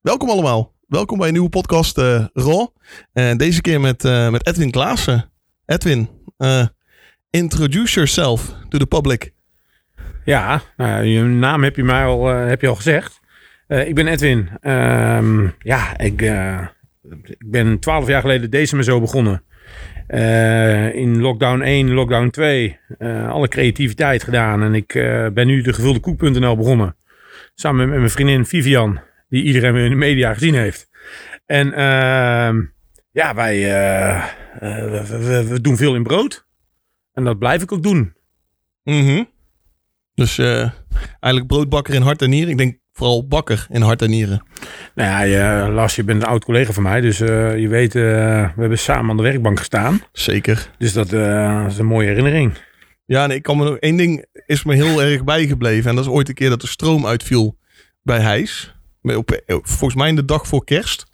Welkom allemaal. Welkom bij een nieuwe podcast uh. En deze keer met, uh, met Edwin Klaassen. Edwin, uh, introduce yourself to the public. Ja, nou, je naam heb je mij al, heb je al gezegd. ik ben Edwin. Um, ja, ik, ik ben twaalf jaar geleden deze me zo begonnen. in lockdown 1, lockdown 2. alle creativiteit gedaan. En ik ben nu de gevulde koek.nl begonnen. Samen met mijn vriendin Vivian die iedereen in de media gezien heeft. En uh, ja, wij uh, uh, we, we, doen veel in brood. En dat blijf ik ook doen. Mm Dus eh, eigenlijk broodbakker in hart en nieren. Ik denk vooral bakker in hart en nieren. Nou ja, je, Lars, je bent een oud collega van mij. Dus je weet, we hebben samen aan de werkbank gestaan. Zeker. Dus dat is een mooie herinnering. Ja, nee, ik kan me nog één ding is me heel erg bijgebleven. En dat is ooit een keer dat de stroom uitviel bij Hijs. Op, eh, volgens mij de dag voor kerst.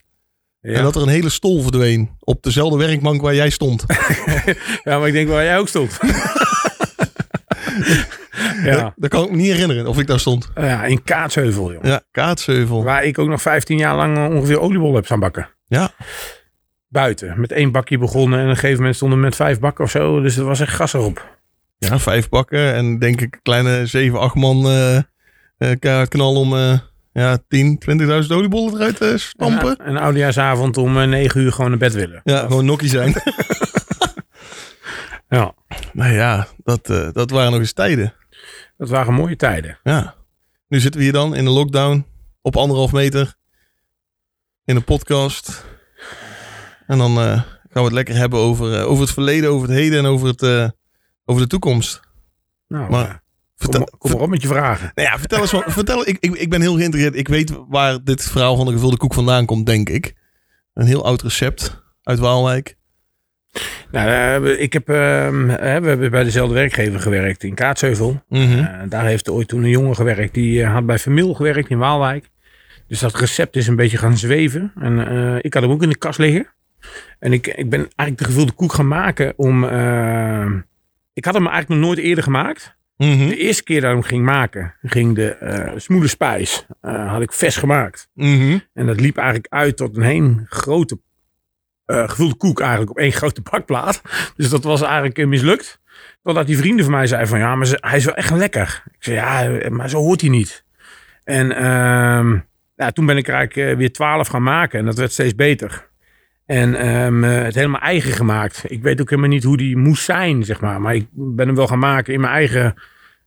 En dat er een hele stol verdween. Op dezelfde werkbank waar jij stond. ja, maar ik denk waar jij ook stond. ja. Dat, kan ik me niet herinneren of ik daar stond. Ja, in Kaatsheuvel. Joh. Ja, Kaatsheuvel. Waar ik ook nog 15 jaar lang ongeveer oliebol heb staan bakken. Ja. Buiten. Met één bakje begonnen. En op een gegeven moment stonden met vijf bakken of zo. Dus er was echt gas erop. Ja, vijf bakken. En denk ik kleine 7, 8 man uh, uh, knal om... Uh, ja, 10, 20.000 oliebollen eruit uh, stampen. En, een oudejaarsavond om uh, eh, 9 uur gewoon naar bed willen. Ja, gewoon nokkie zijn. ja. Nou ja, dat, uh, dat waren nog eens tijden. Dat waren mooie tijden. Ja. Nu zitten we hier dan in de lockdown op anderhalf meter in een podcast. En dan gaan we het lekker hebben over, over het verleden, over het heden en over, het, over de toekomst. Nou, maar Vertel, kom, maar op met je vragen. Nou ja, vertel eens. Vertel, ik, ik, ik ben heel geïnteresseerd. Ik weet waar dit verhaal van de gevulde koek vandaan komt, denk ik. Een heel oud recept uit Waalwijk. Nou, ik heb, uh, we hebben bij dezelfde werkgever gewerkt in Kaatsheuvel. Mm -hmm. daar heeft ooit toen een jongen gewerkt. Die uh, had bij Vermil gewerkt in Waalwijk. Dus dat recept is een beetje gaan zweven. En uh, ik had hem ook in de kast liggen. En ik, ik ben eigenlijk de gevulde koek gaan maken om... ik had hem eigenlijk nog nooit eerder gemaakt. Mhm. De eerste keer dat ik hem ging maken, ging de uh, smoele spijs, uh, had ik vers gemaakt. Mhm. En dat liep eigenlijk uit tot een hele grote uh, gevulde koek eigenlijk op één grote bakplaat. Dus dat was eigenlijk mislukt. Totdat die vrienden van mij zeiden van ja, maar hij is wel echt lekker. Ik zei ja, maar zo hoort hij niet. En uh, ja, toen ben ik er eigenlijk weer twaalf gaan maken en dat werd steeds beter. En um, het helemaal eigen gemaakt. Ik weet ook helemaal niet hoe die moest zijn, zeg maar. Maar ik ben hem wel gaan maken in mijn eigen,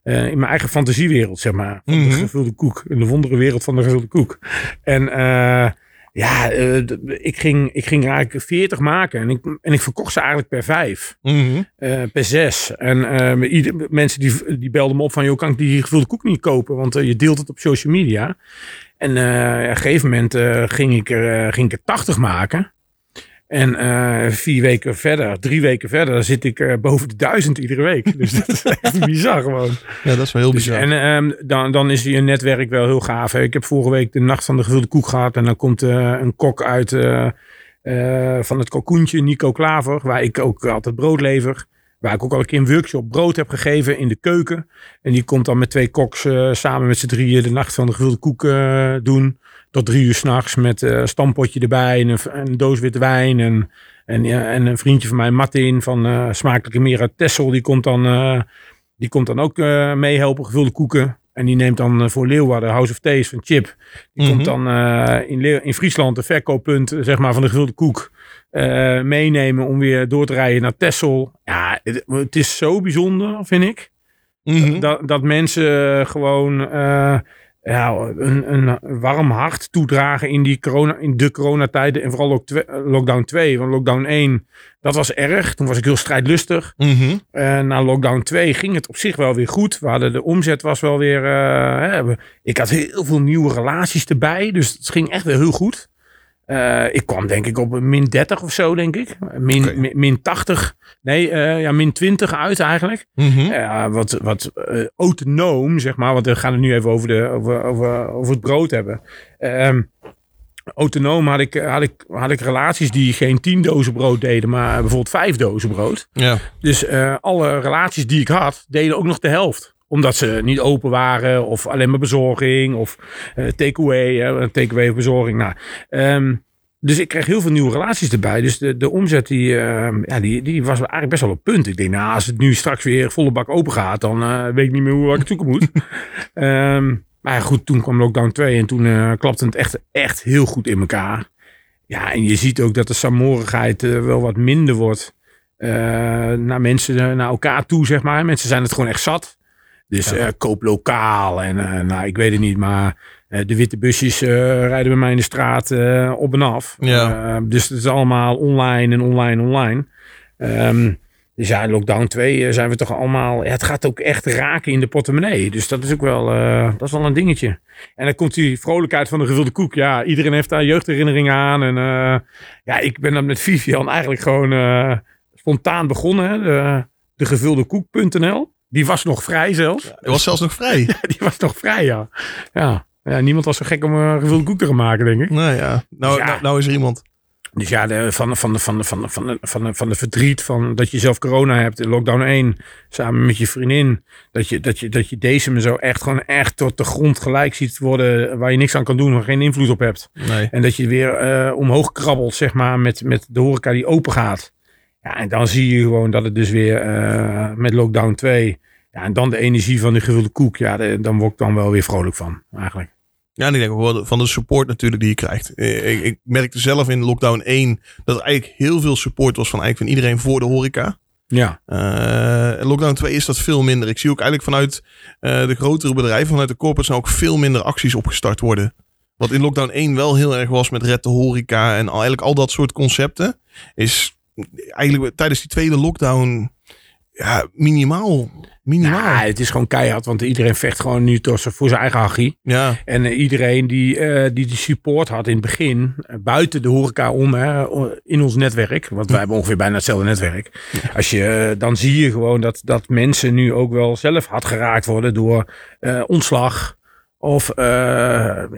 uh, in mijn eigen fantasiewereld, zeg maar. Van mm -hmm. de mhm. gevulde koek. In de wonderenwereld van de gevulde koek. En uh, ja, uh, ik, ging, ik ging eigenlijk 40 maken. En ik, en ik verkocht ze eigenlijk per vijf. Mm -hmm. per zes. En ieder, mensen die, die belden me op van... joh, kan ik die gevulde koek niet kopen? Want je deelt het op social media. En op een gegeven moment ging, ik er, ging ik er 80 maken. En uh, vier weken verder, drie weken verder, zit ik uh, boven de duizend iedere week. Dus dat is echt bizar gewoon. Ja, dat is wel heel dus, bizar. En um, dan, dan is je netwerk wel heel gaaf. Ik heb vorige week de Nacht van de Gevulde Koek gehad. En dan komt uh, een kok uit van het kalkoentje, Nico Klaver. Waar ik ook altijd brood lever. Waar ik ook al een keer een workshop brood heb gegeven in de keuken. En die komt dan met twee koks samen met z'n drieën de Nacht van de Gevulde Koek doen tot drie uur s'nachts met uh, een stampotje erbij en een, een, doos witte wijn. En, en, en een vriendje van mij, Martin, van uh, Smakelijke uit Tessel, die komt dan, uh, die komt dan ook meehelpen, gevulde koeken. En die neemt dan voor Leeuwarden House of Taste van Chip. Die komt mhm. dan in, in Friesland, een verkooppunt zeg maar, van de gevulde koek, meenemen om weer door te rijden naar Tessel. Ja, het, het is zo bijzonder, vind ik. Mhm. dat, dat mensen gewoon ja, een, een warm hart toedragen in, die corona, in de coronatijden. En vooral ook lockdown 2. Want lockdown 1, dat was erg. Toen was ik heel strijdlustig. Mm En na lockdown 2 ging het op zich wel weer goed. We hadden de omzet was wel weer... Uh, hè, ik had heel veel nieuwe relaties erbij. Dus het ging echt weer heel goed. Uh, ik kwam denk ik op een min 30 of zo, denk ik. Min, okay. min, min, 80. Nee, uh, ja, min 20 uit eigenlijk. Mm -hmm. uh, wat wat autonoom, zeg maar. Want we gaan het nu even over, de, over, over, over het brood hebben. Ehm, autonoom had ik, had, ik, had ik relaties die geen 10 dozen brood deden, maar bijvoorbeeld 5 dozen brood. Ja. Dus alle relaties die ik had, deden ook nog de helft. Omdat ze niet open waren of alleen maar bezorging of uh, takeaway, uh, takeaway of bezorging. Nou, ehm, dus ik kreeg heel veel nieuwe relaties erbij. Dus de, de omzet die, uh, ja, die, die was eigenlijk best wel op punt. Ik denk, nou, als het nu straks weer volle bak open gaat, dan uh, weet ik niet meer hoe ik zoeken moet. um, maar goed, toen kwam lockdown 2 en toen uh, klapte het echt, echt heel goed in elkaar. Ja, en je ziet ook dat de samorigheid wel wat minder wordt naar mensen, naar elkaar toe, zeg maar. Mensen zijn het gewoon echt zat. Dus ja. koop lokaal en nou, ik weet het niet, maar eh, de witte busjes rijden bij mij in de straat op en af. Ja. dus het is allemaal online en online, online. Um, dus ja, in lockdown 2 zijn we toch allemaal... Ja, het gaat ook echt raken in de portemonnee. Dus dat is ook wel, dat is wel een dingetje. En dan komt die vrolijkheid van de gevulde koek. Ja, iedereen heeft daar jeugdherinneringen aan. En ja, ik ben dan met Vivian eigenlijk gewoon spontaan begonnen. Hè, de, de gevulde koek.nl. Die was nog vrij zelfs. Ja, die was zelfs nog vrij. ja, die was nog vrij, ja. Ja. Ja, niemand was zo gek om een gevulde koek te gaan maken, denk ik. Nou ja, nou, Dus ja. nou, nou is er iemand. Dus ja, de, van, van, van, van, van, van, van de verdriet van dat je zelf corona hebt in lockdown 1, samen met je vriendin. Dat je, dat je, dat je deze me zo echt gewoon echt tot de grond gelijk ziet worden, waar je niks aan kan doen, waar geen invloed op hebt. Nee. En dat je weer uh, omhoog krabbelt, zeg maar, met, met de horeca die open gaat. Ja, en dan zie je gewoon dat het dus weer uh, met lockdown 2, ja, en dan de energie van de gevulde koek, ja, de, dan word ik dan wel weer vrolijk van, eigenlijk. Ja, en ik denk van de support natuurlijk die je krijgt. Ik, ik, merkte zelf in lockdown 1 dat er eigenlijk heel veel support was van eigenlijk van iedereen voor de horeca. Ja. Uh, lockdown 2 is dat veel minder. Ik zie ook eigenlijk vanuit uh, de grotere bedrijven, vanuit de corporates, nou ook veel minder acties opgestart worden. Wat in lockdown 1 wel heel erg was met red de horeca en al, eigenlijk al dat soort concepten, is eigenlijk tijdens die tweede lockdown ja, minimaal. Minimaal. Ja, het is gewoon keihard, want iedereen vecht gewoon nu voor zijn eigen hachie. Ja. En uh, iedereen die, uh, die die support had in het begin, uh, buiten de horeca om, hè, in ons netwerk, want wij hebben ongeveer bijna hetzelfde netwerk. Ja. Als je, dan zie je gewoon dat, dat mensen nu ook wel zelf hard geraakt worden door ontslag. Of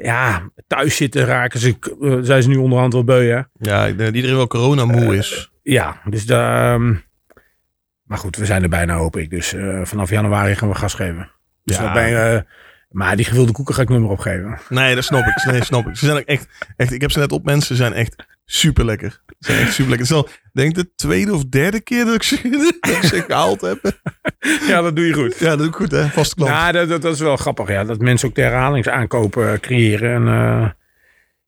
ja, thuis zitten raken ze, zijn ze nu onderhand wel beu. Hè? Ja, ik denk dat iedereen wel corona moe is. Ja, dus daar... Um, maar goed, we zijn er bijna, hoop ik. Dus uh, vanaf januari gaan we gas geven. Dus Ja. ben je, maar die gevulde koeken ga ik nummer opgeven. Nee, dat snap ik. Nee, snap ik. Ze zijn ook echt, echt, ik heb ze net op, mensen zijn echt super lekker. Ze zijn echt super lekker. Het is al, denk de tweede of derde keer dat ik ze, dat ik ze gehaald heb. Ja, dat doe je goed. Ja, dat doe ik goed, hè? Vaste klant. Nou, dat, dat, dat is wel grappig, ja. Dat mensen ook de herhalingsaankopen creëren. En uh,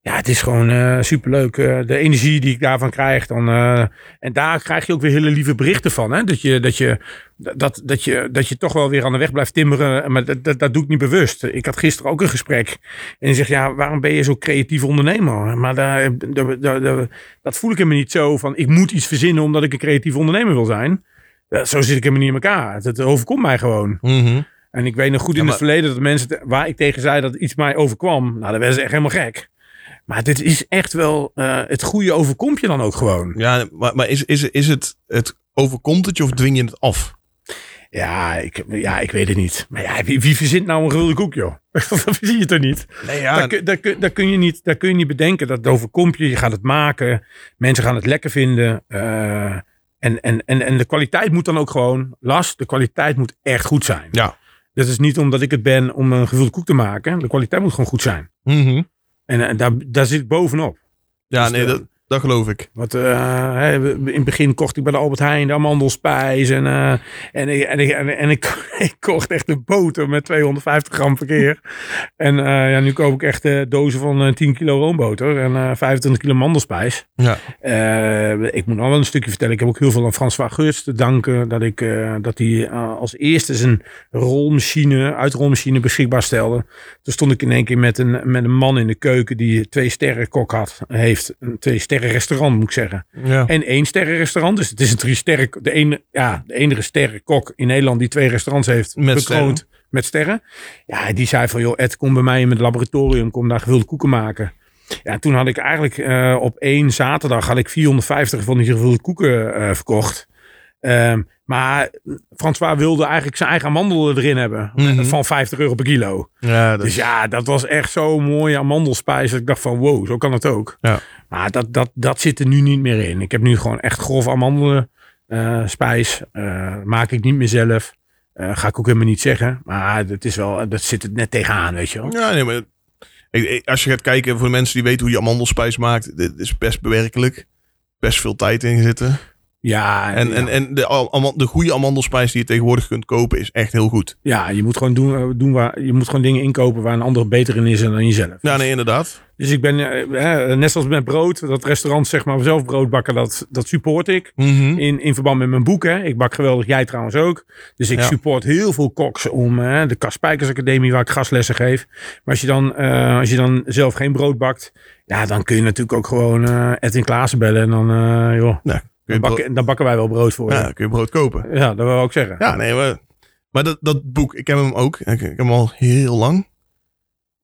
ja, het is gewoon uh, superleuk. Uh, de energie die ik daarvan krijg. Dan, uh, en daar krijg je ook weer hele lieve berichten van. Hè? Dat, je, dat, je, dat, dat, je, dat je toch wel weer aan de weg blijft timmeren. Maar dat, dat, dat doe ik niet bewust. Ik had gisteren ook een gesprek. En die zegt, ja, waarom ben je zo creatief ondernemer? Maar daar, daar, daar, daar, dat voel ik helemaal niet zo van... ik moet iets verzinnen omdat ik een creatief ondernemer wil zijn. Zo zit ik helemaal niet in elkaar. Het, overkomt mij gewoon. Mm -hmm. En ik weet nog goed in ja, maar... het verleden dat mensen... waar ik tegen zei dat iets mij overkwam... nou, dan werden ze echt helemaal gek. Maar dit is echt wel uh, het goede overkomt je dan ook gewoon. Ja, maar, maar is, is, is het, het overkomt het je of dwing je het af? Ja, ik, ja, ik weet het niet. Maar ja, wie, wie verzint nou een gulden koek, joh? dat zie je toch niet? Nee, ja. daar, daar, daar, kun je niet? daar kun je niet bedenken. Dat het overkomt je. Je gaat het maken. Mensen gaan het lekker vinden. Uh, en, en, en, en de kwaliteit moet dan ook gewoon... Las, de kwaliteit moet echt goed zijn. Ja. Dat is niet omdat ik het ben om een gevulde koek te maken. De kwaliteit moet gewoon goed zijn. Mm -hmm. En uh, daar, daar zit ik bovenop. Ja, dus nee, dat, dat geloof ik. Want uh, in het begin kocht ik bij de Albert Heijn de amandelspijs. En, uh, en, en, en, en ik, ik, kocht echt een boter met 250 gram per keer. en ja, nu koop ik echt dozen van 10 kilo roomboter en 25 kilo mandelspijs. Ja. ik moet nog wel een stukje vertellen. Ik heb ook heel veel aan François Geurts te danken. Dat ik dat hij als eerste zijn rolmachine, uitrolmachine beschikbaar stelde. Toen stond ik in één keer met een, met een man in de keuken die twee sterren kok had, heeft. Een twee sterren restaurant moet ik zeggen. Ja. En één sterren restaurant. Dus het is een drie sterren. De, ene, ja, de enige sterren kok in Nederland die twee restaurants heeft met bekroond sterren. met sterren. Ja, die zei van joh, Ed, kom bij mij in het laboratorium, kom daar gevulde koeken maken. Ja, toen had ik eigenlijk uh, op één zaterdag had ik 450 van die gevulde koeken uh, verkocht. Um, maar François wilde eigenlijk zijn eigen amandelen erin hebben. Mhm. Mm -hmm. Van 50 euro per kilo. Ja, dus ja, dat was echt zo'n mooie amandelspijs. Dat ik dacht van wow, zo kan het ook. Ja. Maar dat, dat, dat zit er nu niet meer in. Ik heb nu gewoon echt grof amandelen uh, spijs. Uh, maak ik niet meer zelf. Eh, ga ik ook helemaal niet zeggen. Maar dat, is wel, dat zit het net tegenaan, weet je wel. Ja, nee, maar als je gaat kijken voor de mensen die weten hoe je amandelspijs maakt, dit is best bewerkelijk. Best veel tijd in zitten. Ja, En, ja. en, en de, de goede amandelspijs die je tegenwoordig kunt kopen is echt heel goed. ja, je moet gewoon doen, eh, doen waar, je moet gewoon dingen inkopen waar een ander beter in is dan jezelf. Ja, nee, inderdaad. Dus ik ben, eh, net zoals met brood, dat restaurant zeg maar zelf brood bakken, dat, dat support ik. Mhm. In, in verband met mijn boek. Hè. Ik bak geweldig, jij trouwens ook. Dus ik Ja. support heel veel koks om eh, de Kaspijkers Academie waar ik gastlessen geef. Maar als je dan, eh, als je dan zelf geen brood bakt, ja, dan kun je natuurlijk ook gewoon Edwin Klaassen bellen. En dan, joh, je dan, bakken, dan bakken wij wel brood voor. ja, kun je brood kopen. ja dat wil ik ook zeggen. Ja, nee, maar, maar dat, dat boek, ik heb hem ook. Ik, ik heb hem al heel lang.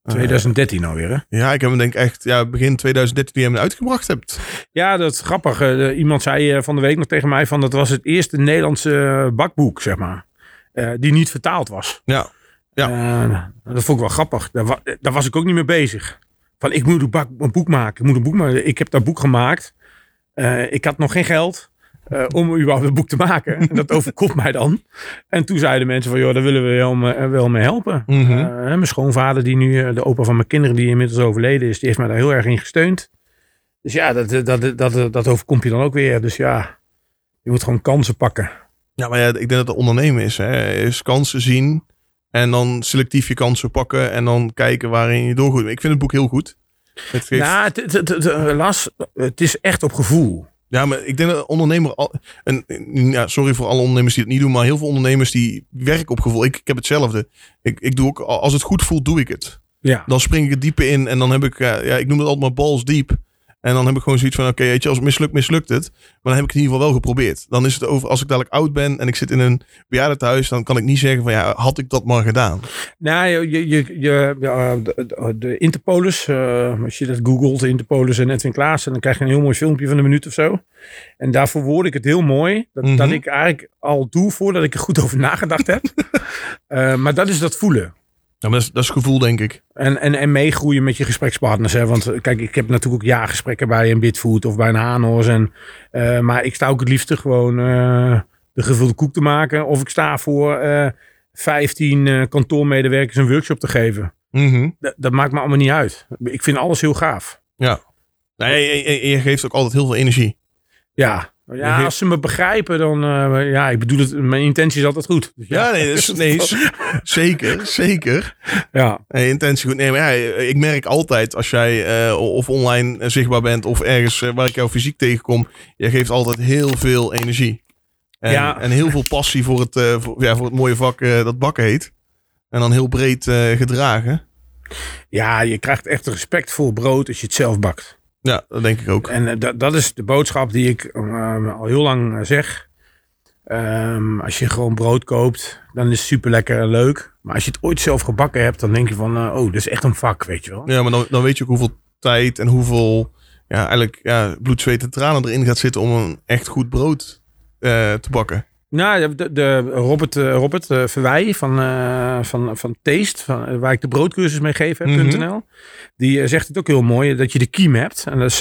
Eh, 2013 alweer, hè? ja, ik heb hem denk ik echt ja, begin 2013 die je hem uitgebracht hebt. Ja, dat is grappig. Eh, iemand zei eh, van de week nog tegen mij van dat was het eerste Nederlandse eh, bakboek, zeg maar. eh, die niet vertaald was. Ja. Ja. Eh, dat vond ik wel grappig. Daar, wa- daar was ik ook niet mee bezig. Van ik moet een, bak, een boek maken. Ik moet een boek maken. Ik heb dat boek gemaakt. Eh, ik had nog geen geld eh, om überhaupt een boek te maken. En dat overkomt mij dan. En toen zeiden mensen van joh, daar willen we wel, me- wel mee helpen. Mhm. Eh, mijn schoonvader, die nu eh, de opa van mijn kinderen, die inmiddels overleden is, die heeft mij daar heel erg in gesteund. Dus ja, dat, dat, dat, dat, overkomt je dan ook weer. Dus ja, je moet gewoon kansen pakken. Ja, maar ja, ik denk dat het ondernemen is. Hè. Is kansen zien en dan selectief je kansen pakken en dan kijken waarin je doorgoed. Ik vind het boek heel goed. Het Nou, Las, het is echt op gevoel. Ja, maar ik denk dat ondernemer... Al, en, ja, sorry voor alle ondernemers die het niet doen, maar heel veel ondernemers die werken op gevoel. Ik, ik heb hetzelfde. Ik, ik doe ook, als het goed voelt, doe ik het. Ja. Dan spring ik het diepe in en dan heb ik, ja, ja, ik noem het altijd maar balls diep. En dan heb ik gewoon zoiets van, oké, je, als het mislukt, mislukt het. Maar dan heb ik het in ieder geval wel geprobeerd. Dan is het over, als ik dadelijk oud ben en ik zit in een bejaardentehuis, dan kan ik niet zeggen van, ja, had ik dat maar gedaan. Nou, je, je, je, de, Interpolis, eh, als je dat googelt, Interpolis en Edwin Klaassen, dan krijg je een heel mooi filmpje van een minuut of zo. En daar verwoord ik het heel mooi. Dat, Mhm. dat ik eigenlijk al doe voordat ik er goed over nagedacht heb. Eh, maar dat is dat voelen. Ja, dat is, dat is gevoel, denk ik. En, en, en meegroeien met je gesprekspartners. Hè? Want eh, kijk, ik heb natuurlijk ook ja-gesprekken bij een Bitfood of bij een Hanos. En, eh, maar ik sta ook het liefste gewoon eh, de gevulde koek te maken. Of ik sta voor eh 15 eh, kantoormedewerkers een workshop te geven. Mhm. Dat, dat maakt me allemaal niet uit. Ik vind alles heel gaaf. Nee, en- en je geeft ook altijd heel veel energie. Ja, ja als ze me begrijpen, dan... eh, ja, ik bedoel het, mijn intentie is altijd goed. Dus Ja, nee, nee zeker, zeker. ja. Intentie goed. Nee, maar ja, ik merk altijd als jij eh, of online eh, zichtbaar bent of ergens waar ik jou fysiek tegenkom, je geeft altijd heel veel energie. En, Ja. en heel veel passie voor het, voor, ja, voor het mooie vak dat bakken heet. En dan heel breed gedragen. ja, je krijgt echt respect voor brood als je het zelf bakt. Ja, dat denk ik ook. En eh, dat, dat is de boodschap die ik eh, al heel lang eh, zeg. Ehm, als je gewoon brood koopt, dan is het super lekker en leuk. Maar als je het ooit zelf gebakken hebt, dan denk je van, oh, dat is echt een vak, weet je wel. Ja, maar dan, dan weet je ook hoeveel tijd en hoeveel ja, eigenlijk ja, bloed, zweet en tranen erin gaat zitten om een echt goed brood te bakken. Nou, de, de Robert, eh, Robert eh, Verwij van, eh, van, van Taste, van, waar ik de broodcursus mee geef, heb, Mhm. .nl, die zegt het ook heel mooi, dat je de kiem hebt. En dat is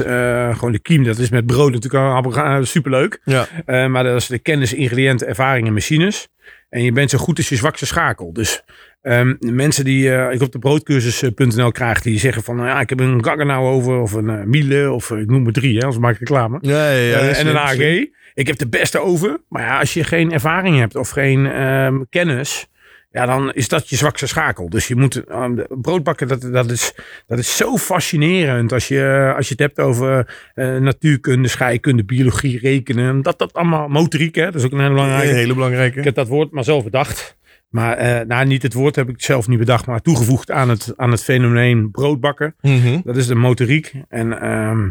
gewoon de kiem, dat is met brood natuurlijk superleuk. Ja, maar dat is de kennis, ingrediënten, ervaring en machines. En je bent zo goed als je zwakste schakel. Dus ehm, de mensen die ik op de broodcursus.nl krijg, die zeggen van, nou ja, ik heb een Gaggenau over, of een Miele, of ik noem er drie, hè, anders maak ik reclame. ja, ja, ja, en een AG. Ik heb de beste over. Maar ja, als je geen ervaring hebt of geen ehm, kennis, ja, dan is dat je zwakste schakel. Dus je moet ehm, de- broodbakken, dat, dat, is, dat is zo fascinerend als je, als je het hebt over eh, natuurkunde, scheikunde, biologie, rekenen. Dat dat allemaal, motoriek, hè, dat is ook een hele belangrijke. Een hele belangrijke. Ik heb dat woord maar zelf bedacht. Maar eh, nou, niet het woord heb ik zelf niet bedacht, maar toegevoegd aan het, aan het fenomeen broodbakken. Mhm. Dat is de motoriek. En ehm,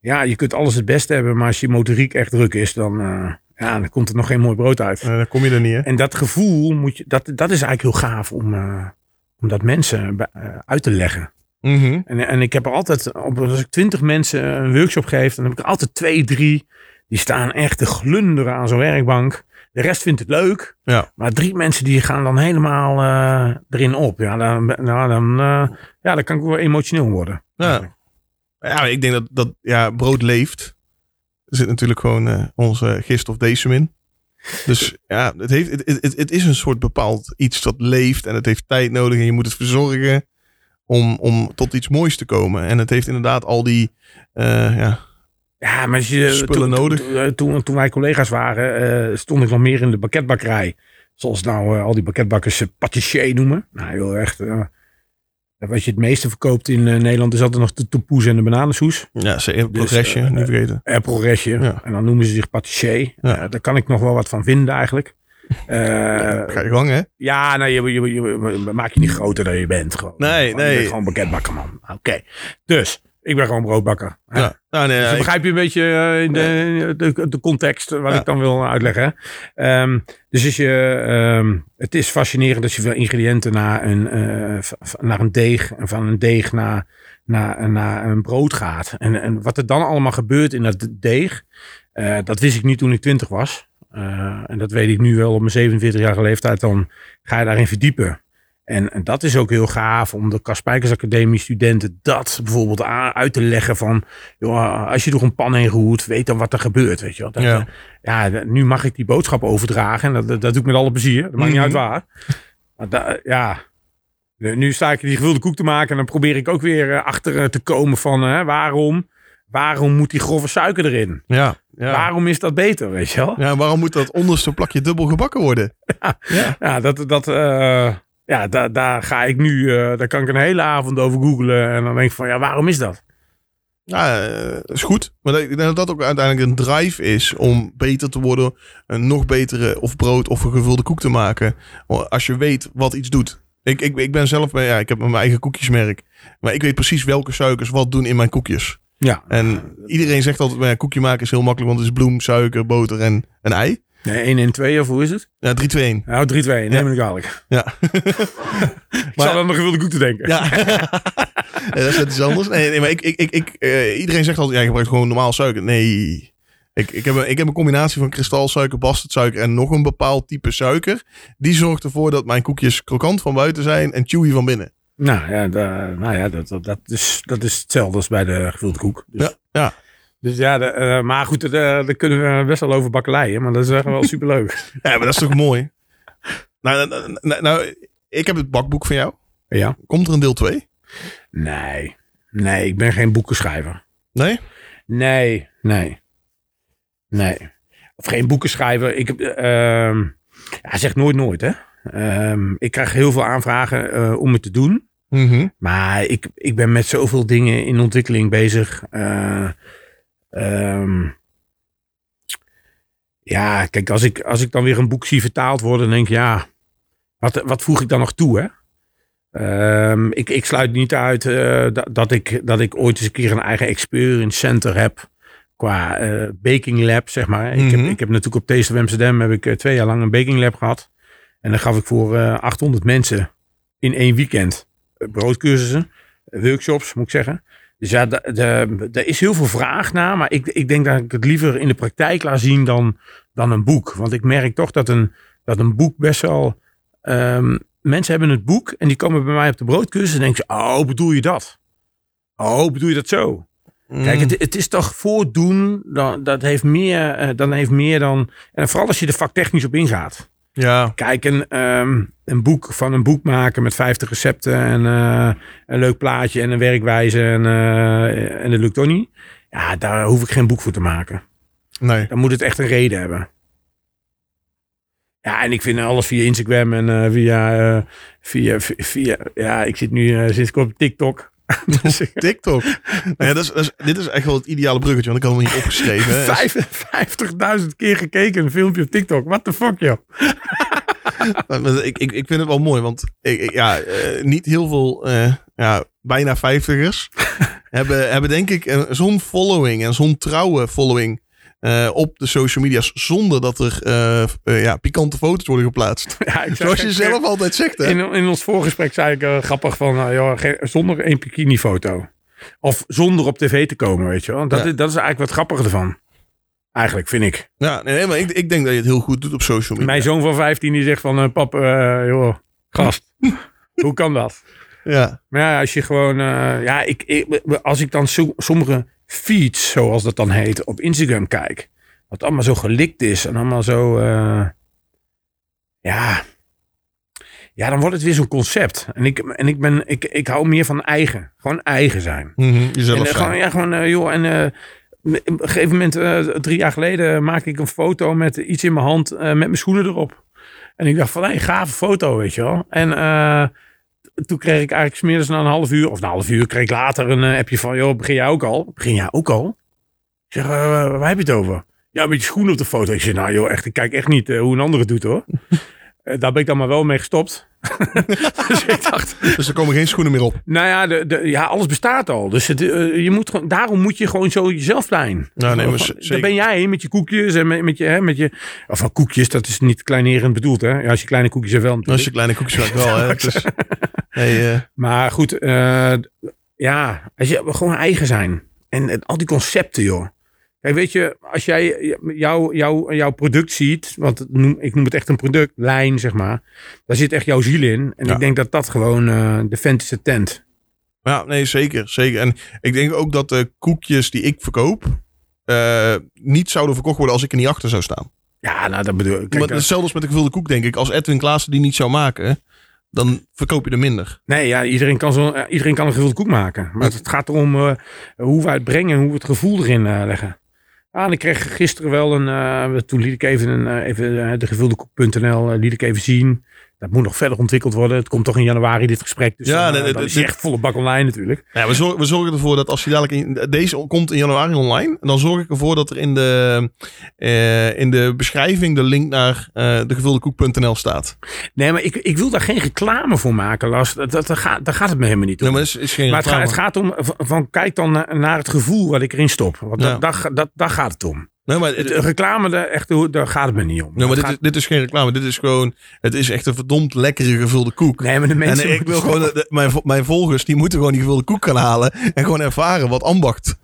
ja, je kunt alles het beste hebben, maar als je motoriek echt druk is, dan, eh, ja, dan komt er nog geen mooi brood uit. Dan kom je er niet, hè? En dat gevoel, moet je, dat, dat is eigenlijk heel gaaf om, eh, om dat mensen eh, uit te leggen. Mhm. En, en ik heb er altijd, als ik twintig mensen een workshop geef, dan heb ik er altijd twee, drie, die staan echt te glunderen aan zo'n werkbank. De rest vindt het leuk. Ja. Maar drie mensen die gaan dan helemaal erin op. Ja, dan, nou, dan, ja, dan kan ik wel emotioneel worden. Ja. Ja, ik denk dat, dat ja, brood leeft. Er zit natuurlijk gewoon eh, onze gist of decem in. Dus ja, het, heeft, het, het, het is een soort bepaald iets dat leeft en het heeft tijd nodig en je moet het verzorgen om, om tot iets moois te komen. En het heeft inderdaad al die, uh, ja, ja, maar als je, spullen toen, nodig. Toen, toen, toen wij collega's waren, uh, stond ik nog meer in de bakketbakkerij. Zoals nou uh, al die bakketbakkers patissier noemen. Nou, heel echt. Wat je het meeste verkoopt in Nederland is altijd nog de topoes en de bananensoes. Ja, ze progresje, dus, niet vergeten. Progresje. Ja. En dan noemen ze zich patissier. Ja. daar kan ik nog wel wat van vinden eigenlijk. Uh, Ga je gang, hè? Ja, nou, je, je, je, maak je niet groter dan je bent. Gewoon. Nee, gewoon, nee. Je bent gewoon man. Oké. Okay. Dus, ik ben gewoon broodbakker. Ja. Nou, nee, dus ik... begrijp je een beetje uh, in de, de, de, context wat ja. ik dan wil uitleggen. Um, dus is je, um, het is fascinerend dat je veel ingrediënten naar een, uh, naar een deeg en van een deeg naar, naar, naar een brood gaat. En, en wat er dan allemaal gebeurt in dat deeg, uh, dat wist ik niet toen ik twintig was. En dat weet ik nu wel op mijn 47-jarige leeftijd. Dan ga je daarin verdiepen. En, en, dat is ook heel gaaf om de Kaspijkers Academie studenten dat bijvoorbeeld uit te leggen van, joh, als je door een pan heen roert, weet dan wat er gebeurt, weet je wel. Dat, ja. ja, nu mag ik die boodschap overdragen en dat, dat, dat doe ik met alle plezier. Dat maakt mm -hmm. niet uit waar. Maar da, ja, nu sta ik die gevulde koek te maken en dan probeer ik ook weer achter te komen van, hè, waarom, waarom moet die grove suiker erin? Ja. Ja. Waarom is dat beter, weet je wel? Ja, waarom moet dat onderste plakje dubbel gebakken worden? Ja, ja. ja dat, dat, uh, ja daar, daar ga ik nu, uh, daar kan ik een hele avond over googlen. En dan denk ik van, ja, waarom is dat? Ja, uh, is goed. Maar ik denk dat dat ook uiteindelijk een drive is om beter te worden. Een nog betere of brood of een gevulde koek te maken. Als je weet wat iets doet. Ik, ik, ik ben zelf, ja, ik heb mijn eigen koekjesmerk. Maar ik weet precies welke suikers wat doen in mijn koekjes. Ja. En iedereen zegt altijd, ja, koekje maken is heel makkelijk, want het is bloem, suiker, boter en een ei. Nee, 1 en 2 of hoe is het? Ja, 3, 2, 1. Nou, 3, 2, neem ja. me niet kwalijk. Ja. ik maar, zal aan de gevulde koek te denken. Ja. nee, dat is iets anders. Nee, nee maar ik, ik, ik, ik uh, iedereen zegt altijd, ja, je gebruikt gewoon normaal suiker. Nee. Ik, ik, heb een, ik heb een combinatie van kristalsuiker, bastardsuiker en nog een bepaald type suiker. Die zorgt ervoor dat mijn koekjes krokant van buiten zijn en chewy van binnen. Nou ja, da, nou ja dat, dat, dat, is, dat is hetzelfde als bij de gevulde koek. Dus, ja, ja. Dus ja, de, uh, maar goed, daar kunnen we best wel over bakkeleien. Maar dat is echt wel superleuk. ja, maar dat is toch mooi? Nou, nou, nou, nou, ik heb het bakboek van jou. Ja. Komt er een deel 2? Nee. Nee, ik ben geen boekenschrijver. Nee? Nee, nee. Nee. Of geen boekenschrijver. Ik heb, uh, ja, zeg nooit nooit, hè. Um, ik krijg heel veel aanvragen uh, om het te doen. Mm -hmm. Maar ik, ik ben met zoveel dingen in ontwikkeling bezig. Uh, um, ja, kijk, als ik, als ik dan weer een boek zie vertaald worden, dan denk ik, ja, wat, wat voeg ik dan nog toe, hè? Um, ik, ik sluit niet uit uh, dat, dat, ik, dat ik ooit eens een keer een eigen experience center heb qua uh, baking lab, zeg maar. Mm -hmm. ik, heb, ik heb natuurlijk op Taste of Amsterdam heb ik uh, twee jaar lang een baking lab gehad. En dan gaf ik voor uh, 800 mensen in één weekend broodcursussen, workshops moet ik zeggen. Dus ja, er is heel veel vraag naar, maar ik, ik denk dat ik het liever in de praktijk laat zien dan, dan een boek. Want ik merk toch dat een, dat een boek best wel... Um, mensen hebben het boek en die komen bij mij op de broodcursus en denken ze, oh, bedoel je dat? Oh, bedoel je dat zo? Mm. Kijk, het, het, is toch voordoen, dan, dat heeft meer, uh, dan heeft meer dan... En vooral als je er vaktechnisch op ingaat. Ja. Kijk, een, um, een boek van een boek maken met 50 recepten en uh, een leuk plaatje en een werkwijze en, uh, en dat lukt toch niet. Ja, daar hoef ik geen boek voor te maken. Nee. Dan moet het echt een reden hebben. Ja, en ik vind alles via Instagram en uh, via, via, via, ja, ik zit nu sinds kort op TikTok. dus TikTok. nou ja, dat is, dat is, dit is echt wel het ideale bruggetje, want ik had hem niet opgeschreven. 50.000 keer gekeken een filmpje op TikTok. What the fuck, joh. ik, ik, ik vind het wel mooi, want ik, ja, uh, niet heel veel, uh, ja, bijna vijftigers hebben, hebben denk ik zo'n following en zo'n trouwe following uh, op de social media's zonder dat er uh, uh, ja, pikante foto's worden geplaatst. Ja, Zoals je zelf altijd zegt. Hè? In, in ons voorgesprek zei ik grappig van, joh, zonder één bikini foto. Of zonder op tv te komen, weet je wel. Dat, ja. dat is eigenlijk wat grappiger ervan. Eigenlijk, vind ik. Ja, nee, maar ik, ik denk dat je het heel goed doet op social media. Mijn zoon van 15 die zegt van, pap, joh, gast, hoe kan dat? Ja. Maar ja, als je gewoon, ja, ik, ik, als ik dan so, sommige feeds, zoals dat dan heet, op Instagram kijk. wat allemaal zo gelikt is en allemaal zo, eh, ja, ja, dan wordt het weer zo'n concept. En ik, en ik ben, ik, ik hou meer van eigen, gewoon eigen zijn. Mhm, jezelf En, eh, zijn. gewoon, ja, gewoon, eh, joh, en eh, op een gegeven moment, drie jaar geleden, maakte ik een foto met iets in mijn hand, met mijn schoenen erop. En ik dacht van, hé, gave foto, weet je wel. En toen kreeg ik eigenlijk smiddags na een half uur, of na een half uur, kreeg ik later een eh, appje van, joh, begin jij ook al? Begin jij ook al? Ik zeg, eh, waar heb je het over? Ja, met je schoenen op de foto. Ik zeg, nou joh, echt, ik kijk echt niet eh, hoe een ander het doet hoor. Eh, daar ben ik dan maar wel mee gestopt. dus ik dacht, Dus er komen geen schoenen meer op. nou ja, de, de, ja alles bestaat al. Dus het, eh, je moet gewoon, daarom moet je gewoon zo jezelf zijn. Nou, nee, maar Daar ben jij met je koekjes en met, met je, hè, met je... Of van koekjes, dat is niet kleinerend bedoeld, hè. Ja, als je kleine koekjes hebt wel natuurlijk. Als je kleine koekjes maakt wel, hè. Dus, Maar goed, ja, als je gewoon eigen zijn. En al die concepten, joh. Kijk, weet je, als jij jouw jou, jouw product ziet, want ik noem het echt een productlijn, zeg maar. Daar zit echt jouw ziel in. En Ja. ik denk dat dat gewoon eh, de vent is de tent. ja, nee, zeker, zeker. En ik denk ook dat de koekjes die ik verkoop... eh, niet zouden verkocht worden als ik er niet achter zou staan. Ja, nou, dat bedoel ik. Kijk, hetzelfde als met de gevulde koek, denk ik. Als Edwin Klaassen die niet zou maken, dan verkoop je er minder. Nee, ja, iedereen kan, zo, eh, iedereen kan een gevulde koek maken. Maar het gaat erom hoe wij het brengen en hoe we het gevoel erin leggen. Ah, ik kreeg gisteren wel een... eh, toen liet ik even, een, eh, even eh, de gevuldekoek.nl eh, liet ik even zien. Dat moet nog verder ontwikkeld worden. Het komt toch in januari dit gesprek. Dus Ja, dan, nee, eh, dan is dit- echt volle bak online natuurlijk. Ja, we, zorgen, we zorgen ervoor dat als je dadelijk... In, deze komt in januari online. En dan zorg ik ervoor dat er in de, eh, in de beschrijving de link naar eh degevuldekoek.nl staat. Nee, maar ik, ik wil daar geen reclame voor maken, Lars. Dat, dat, dat gaat, daar gaat het me helemaal niet om. Nee, maar het is, is geen Maar het, gaat, reclame. het gaat om, van, kijk dan naar, naar het gevoel wat ik erin stop. Want Ja. dat, dat, dat, daar gaat het om. Nee, maar, Het, reclame, daar, echt, daar gaat het me niet om. nee, maar dit, gaat- dit is geen reclame. Dit is gewoon... Het is echt een verdomd lekkere gevulde koek. Nee, maar de mensen... en ik wil gewoon... de- mijn, mijn volgers, die moeten gewoon die gevulde koek gaan halen. En gewoon ervaren wat ambacht...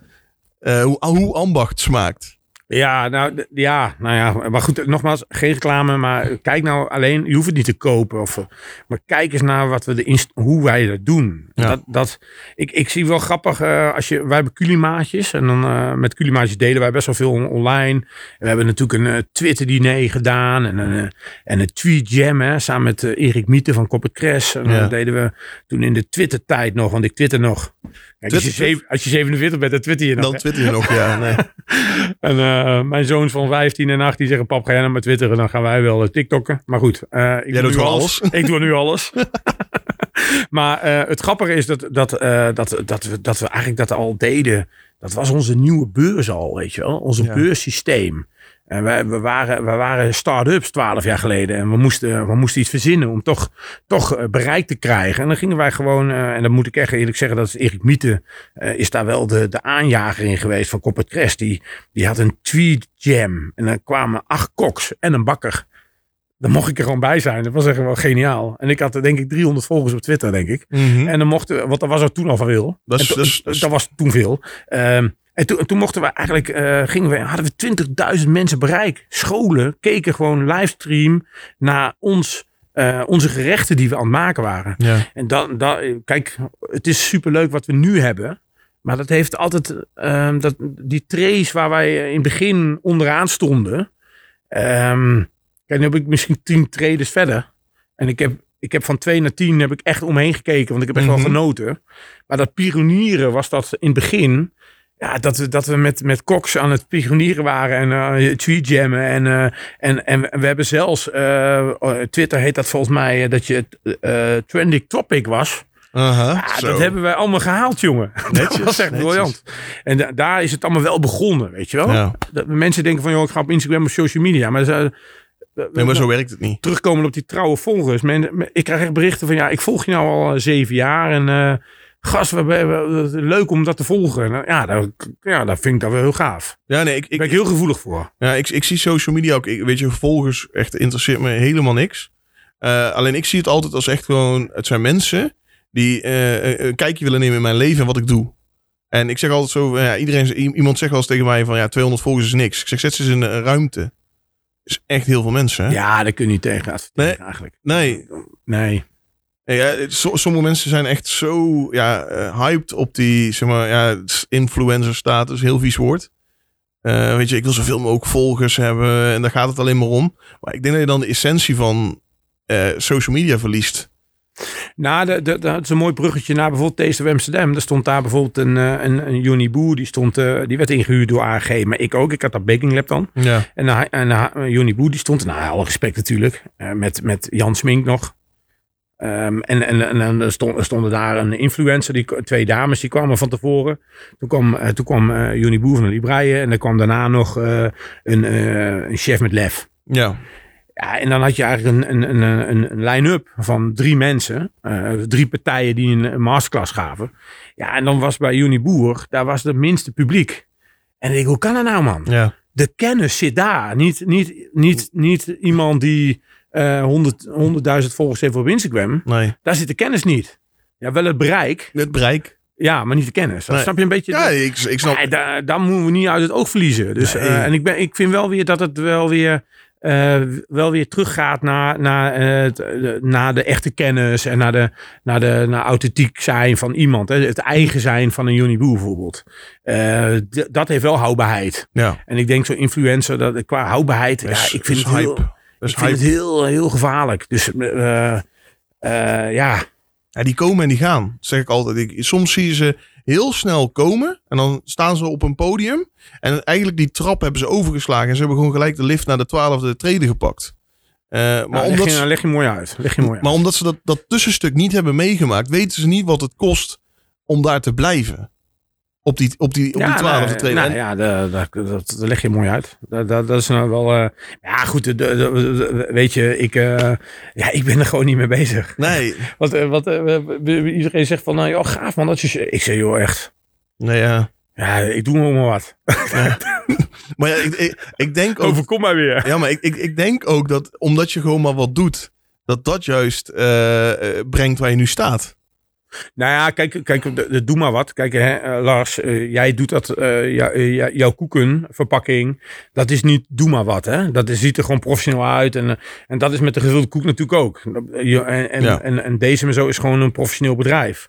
eh, hoe, hoe ambacht smaakt. Ja, nou ja, nou ja, maar goed, nogmaals, geen reclame, maar kijk nou alleen, je hoeft het niet te kopen, of, eh, maar kijk eens naar wat we de inst- hoe wij dat doen. Ja. Dat, dat, ik, ik zie wel grappig, eh, als je, wij hebben culimaatjes en dan eh, met culimaatjes delen wij best wel veel on- online. En we hebben natuurlijk een eh, Twitter diner gedaan en een, eh, en een tweet jam, hè, samen met eh, Erik Mieten van Koppert Crash. En Ja. dat deden we toen in de Twitter tijd nog, want ik twitter nog. Kijk, als, je Twitter- zeven- als je 47 bent, dan twitter je nog. Dan hè. twitter je nog, ja. Nee. En eh, mijn zoons van 15 en 18 zeggen: Pap, ga jij nou maar twitteren? Dan gaan wij wel eh, TikTokken. Maar goed, eh, ik doe nu alles. ik doe nu alles. maar het grappige is dat, dat, dat, dat, we, dat we eigenlijk dat al deden. Dat was onze nieuwe beurs al, weet je wel. Onze Ja. beurssysteem. En wij, we waren, we waren start-ups twaalf jaar geleden. En we moesten, we moesten iets verzinnen om toch, toch eh, bereik te krijgen. En dan gingen wij gewoon, eh, en dan moet ik echt eerlijk zeggen, dat is Erik Miete, eh, is daar wel de, de aanjager in geweest van Corporate Crest. Die, die had een tweet jam. En dan kwamen acht koks en een bakker. Dan mocht ik er gewoon bij zijn. Dat was echt wel geniaal. En ik had er denk ik 300 volgers op Twitter, denk ik. Mhm. En dan mochten we, want dat was er toen al van veel. Dat is- En to- dat is- dat is- dat was toen veel. Ehm, en, toen, en toen mochten we eigenlijk, eh, gingen we, hadden we 20.000 mensen bereik. Scholen keken gewoon livestream naar ons, eh, onze gerechten die we aan het maken waren. Ja. En dan, dan, kijk, het is superleuk wat we nu hebben. Maar dat heeft altijd, ehm, dat, die trace waar wij in het begin onderaan stonden. ehm, kijk, nu heb ik misschien tien trades verder. En ik heb, ik heb van twee naar tien heb ik echt omheen gekeken, want ik heb echt Mhm. wel genoten. Maar dat pionieren was dat in het begin. Ja, dat we, dat we met, met Cox aan het pionieren waren en eh tweet jammen. En, eh, en, en we hebben zelfs, eh, Twitter heet dat volgens mij, dat je trending topic was. Aha, Ja, dat hebben wij allemaal gehaald, jongen. Netjes, dat was echt netjes. briljant. En da- daar is het allemaal wel begonnen, weet je wel. Ja. Dat mensen denken van, joh, ik ga op Instagram of social media. Maar, ze, Nee, maar zo werkt het niet. terugkomen op die trouwe volgers. Men, ik krijg echt berichten van, ja, ik volg je nou al zeven jaar. En gast, we, we, we- leuk om dat te volgen. Nou, ja, dat, ja, dat vind ik dan wel heel gaaf. Ja, nee, ik, ik, ben ik heel gevoelig voor. Ja, ik, ik zie social media ook. Ik, weet je, volgers echt interesseert me helemaal niks. Eh, alleen ik zie het altijd als echt gewoon. Het zijn mensen die eh, een- een kijkje willen nemen in mijn leven en wat ik doe. En ik zeg altijd zo: ja, iedereen, iemand zegt wel eens tegen mij van ja, 200 volgers is niks. Ik zeg, zet ze eens in een ruimte. Dat is echt heel veel mensen. Hè? Ja, daar kun je niet tegen Nee. eigenlijk. Nee, Nee. Ja, sommige mensen zijn echt zo ja, eh, hyped op die zeg maar, ja, influencer status, heel vies woord. Eh, weet je, ik wil zoveel mogelijk volgers hebben en daar gaat het alleen maar om. Maar ik denk dat je dan de essentie van eh, social media verliest. Nou, de, de, dat is een mooi bruggetje naar bijvoorbeeld Taste of Amsterdam. Er stond daar bijvoorbeeld een, een, een Johnny Boer, die, stond, die werd ingehuurd door AG, maar ik ook. Ik had dat Baking Lab dan. Ja. En, en Johnny Boer, die stond, nou, alle respect natuurlijk, met, met Jan Smink nog. Um, en, en, en, en stond, er stonden daar een influencer, die, twee dames, die kwamen van tevoren. Toen kwam, uh, toen kwam uh, Johnny Boer van de Libreien en er kwam daarna nog uh, een, een chef met lef. Ja. Ja, en dan had je eigenlijk een, een, een, een line-up van drie mensen, drie partijen die een, een masterclass gaven. Ja, en dan was bij Juni Boer, daar was het minste publiek. En ik denk, hoe kan dat nou, man? Ja. De kennis zit daar. Niet, niet, niet, niet iemand die 100, 100.000 volgers heeft op Instagram. Nee. Daar zit de kennis niet. Ja, wel het bereik. Het bereik. Ja, maar niet de kennis. Nee. Snap je een beetje? Ja, ik, ik snap. Ja, daar, daar moeten we niet uit het oog verliezen. Dus, nee. uh, en ik, ben, ik vind wel weer dat het wel weer uh, wel weer teruggaat naar, naar, uh, naar de echte kennis en naar, de, naar, de, naar authentiek zijn van iemand. Hè? Het eigen zijn van een Johnny Boer bijvoorbeeld. Uh, dat heeft wel houdbaarheid. Ja. En ik denk zo'n influencer, dat, qua houdbaarheid, ja, ik vind, het hype. Heel, ik vind het heel, heel gevaarlijk. Dus ja. Ja, die komen en die gaan, zeg ik altijd. Ik, soms zie je ze heel snel komen en dan staan ze op een podium. En eigenlijk die trap hebben ze overgeslagen. En ze hebben gewoon gelijk de lift naar de twaalfde treden gepakt. Uh, maar nou, omdat leg, je, leg je mooi uit. Leg je mooi maar uit. omdat ze dat, dat tussenstuk niet hebben meegemaakt, weten ze niet wat het kost om daar te blijven. Op die, op die, op ja, die twaalfde nou, treden. Nou, ja, dat, dat, dat, leg je mooi uit. Dat, dat, dat is nou wel... Uh, ja, goed. De, de, de, weet je, ik, uh, ja, ik ben er gewoon niet mee bezig. Nee. wat, wat uh, iedereen zegt van, nou joh, gaaf man. Dat je, ik zeg, joh, echt. Nee, ja. Ja, ik doe maar wat. Ja. maar ja, ik, ik, ik denk ook... Overkom maar weer. Ja, maar ik, ik, ik denk ook dat omdat je gewoon maar wat doet, dat dat juist brengt waar je nu staat. Nou ja, kijk, kijk de, de, doe maar wat. Kijk, hè, Lars, uh, jij doet dat, uh, jou, jouw koekenverpakking, dat is niet doe maar wat. Hè? Dat is, ziet er gewoon professioneel uit. En, en dat is met de gevulde koek natuurlijk ook. En, en, ja. en, en deze en zo is gewoon een professioneel bedrijf.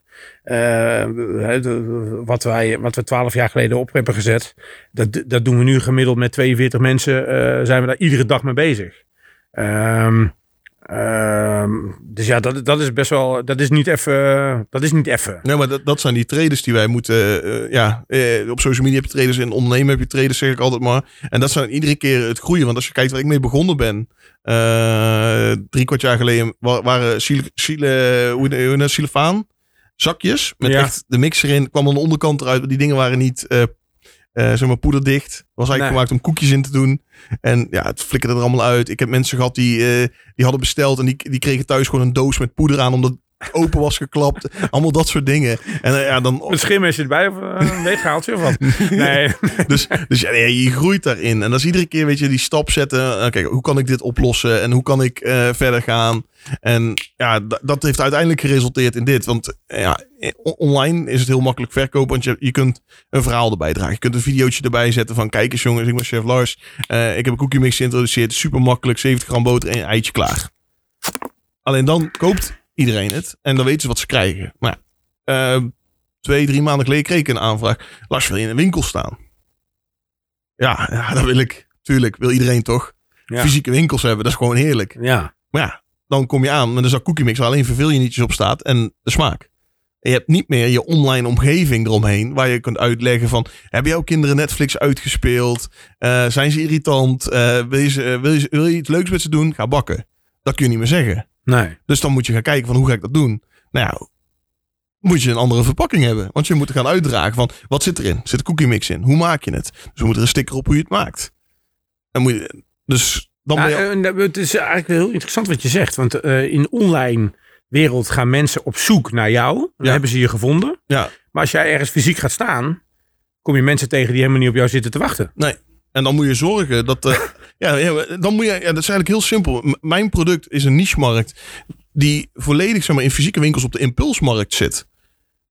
Wat, wij, wat we twaalf jaar geleden op hebben gezet, dat, dat doen we nu gemiddeld met 42 mensen, zijn we daar iedere dag mee bezig. Um, Um, dus ja, dat, dat is best wel. Dat is niet even. Dat is niet even. Nee, maar dat, dat zijn die traders die wij moeten. Uh, ja, uh, op social media heb je traders, in ondernemen heb je traders, zeg ik altijd maar. En dat zijn iedere keer het groeien. Want als je kijkt waar ik mee begonnen ben. Uh, drie kwart jaar geleden waren Chile, Chile, hoe, hoe Silefaan zakjes. Met ja. echt de mixer in. Kwam aan de onderkant eruit. Die dingen waren niet. Uh, zeg maar poederdicht. Was eigenlijk nee. gemaakt om koekjes in te doen. En ja, het flikkerde er allemaal uit. Ik heb mensen gehad die, uh, die hadden besteld en die, die kregen thuis gewoon een doos met poeder aan omdat open was geklapt. allemaal dat soort dingen. En uh, ja, dan... Een schim is erbij of een weegschaaltje of wat? Nee. dus dus ja, je groeit daarin. En dat is iedere keer weet je, die stap zetten. Kijk, hoe kan ik dit oplossen? En hoe kan ik verder gaan? En ja, dat heeft uiteindelijk geresulteerd in dit. Want ja, online is het heel makkelijk verkopen. Want je, je kunt een verhaal erbij dragen. Je kunt een videootje erbij zetten van... Kijk eens jongens, ik ben chef Lars. Uh, ik heb een cookie mix geïntroduceerd. Super makkelijk, 70 gram boter en een eitje klaar. Alleen dan koopt iedereen het. En dan weten ze wat ze krijgen. Maar uh, twee, drie maanden geleden kreeg ik een aanvraag. Lars, wil je in een winkel staan? Ja, ja dat wil ik. Tuurlijk, wil iedereen toch? Ja. Fysieke winkels hebben, dat is gewoon heerlijk. Ja. Maar ja, dan kom je aan met een zak cookie mix waar alleen verveel je nietjes op staat en de smaak. En je hebt niet meer je online omgeving eromheen waar je kunt uitleggen van hebben jouw kinderen Netflix uitgespeeld? Uh, zijn ze irritant? Uh, wil, je, wil, je, wil je iets leuks met ze doen? Ga bakken. Dat kun je niet meer zeggen. Nee. Dus dan moet je gaan kijken van hoe ga ik dat doen? Nou ja, moet je een andere verpakking hebben. Want je moet gaan uitdragen van wat zit erin? Zit een cookie mix in? Hoe maak je het? Dus we moeten een sticker op hoe je het maakt. En moet je, dus dan nou, ben je... Het is eigenlijk heel interessant wat je zegt. Want uh, in online wereld gaan mensen op zoek naar jou. Dan Ja. hebben ze je gevonden. Ja, Maar als jij ergens fysiek gaat staan, kom je mensen tegen die helemaal niet op jou zitten te wachten. nee. En dan moet je zorgen dat... eh, ja, ja, dan moet je... Ja, dat is eigenlijk heel simpel. M- mijn product is een niche-markt die volledig zeg maar, in fysieke winkels op de impulsmarkt zit.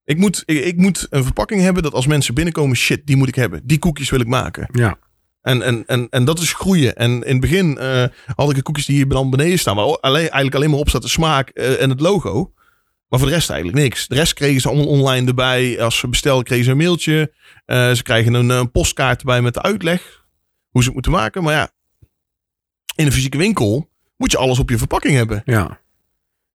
Ik moet, ik, ik moet een verpakking hebben dat als mensen binnenkomen, shit, die moet ik hebben. Die koekjes wil ik maken. Ja. En, en, en, en dat is groeien. En in het begin eh, had ik de koekjes die hier dan beneden staan, waar alleen, eigenlijk alleen maar op staat de smaak eh, en het logo. Maar voor de rest eigenlijk niks. De rest kregen ze allemaal online erbij. Als ze bestellen, kregen ze een mailtje. Uh, ze krijgen een, een, postkaart erbij met de uitleg. Hoe ze het moeten maken. Maar ja, in een fysieke winkel moet je alles op je verpakking hebben. Ja.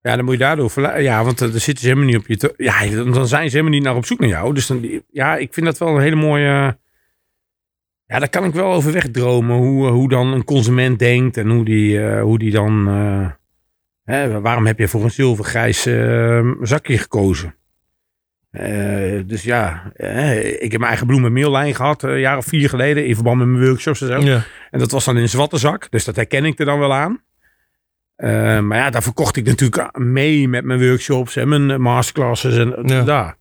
Ja, dan moet je daardoor Ja, want dan zitten ze helemaal niet op je. Ja, dan zijn ze helemaal niet naar op zoek naar jou. Dus dan, ja, ik vind dat wel een hele mooie. Ja, daar kan ik wel over wegdromen. Hoe, hoe dan een consument denkt en hoe die, uh, hoe die dan. Hè, waarom heb je voor een zilvergrijs zakje gekozen? Dus ja, ik heb mijn eigen bloemenmeellijn gehad, een jaar of vier geleden, in verband met mijn workshops en zo. Ja. En dat was dan in een zwarte zak, dus dat herken ik er dan wel aan. maar ja, daar verkocht ik natuurlijk mee met mijn workshops en mijn masterclasses en ja. daar.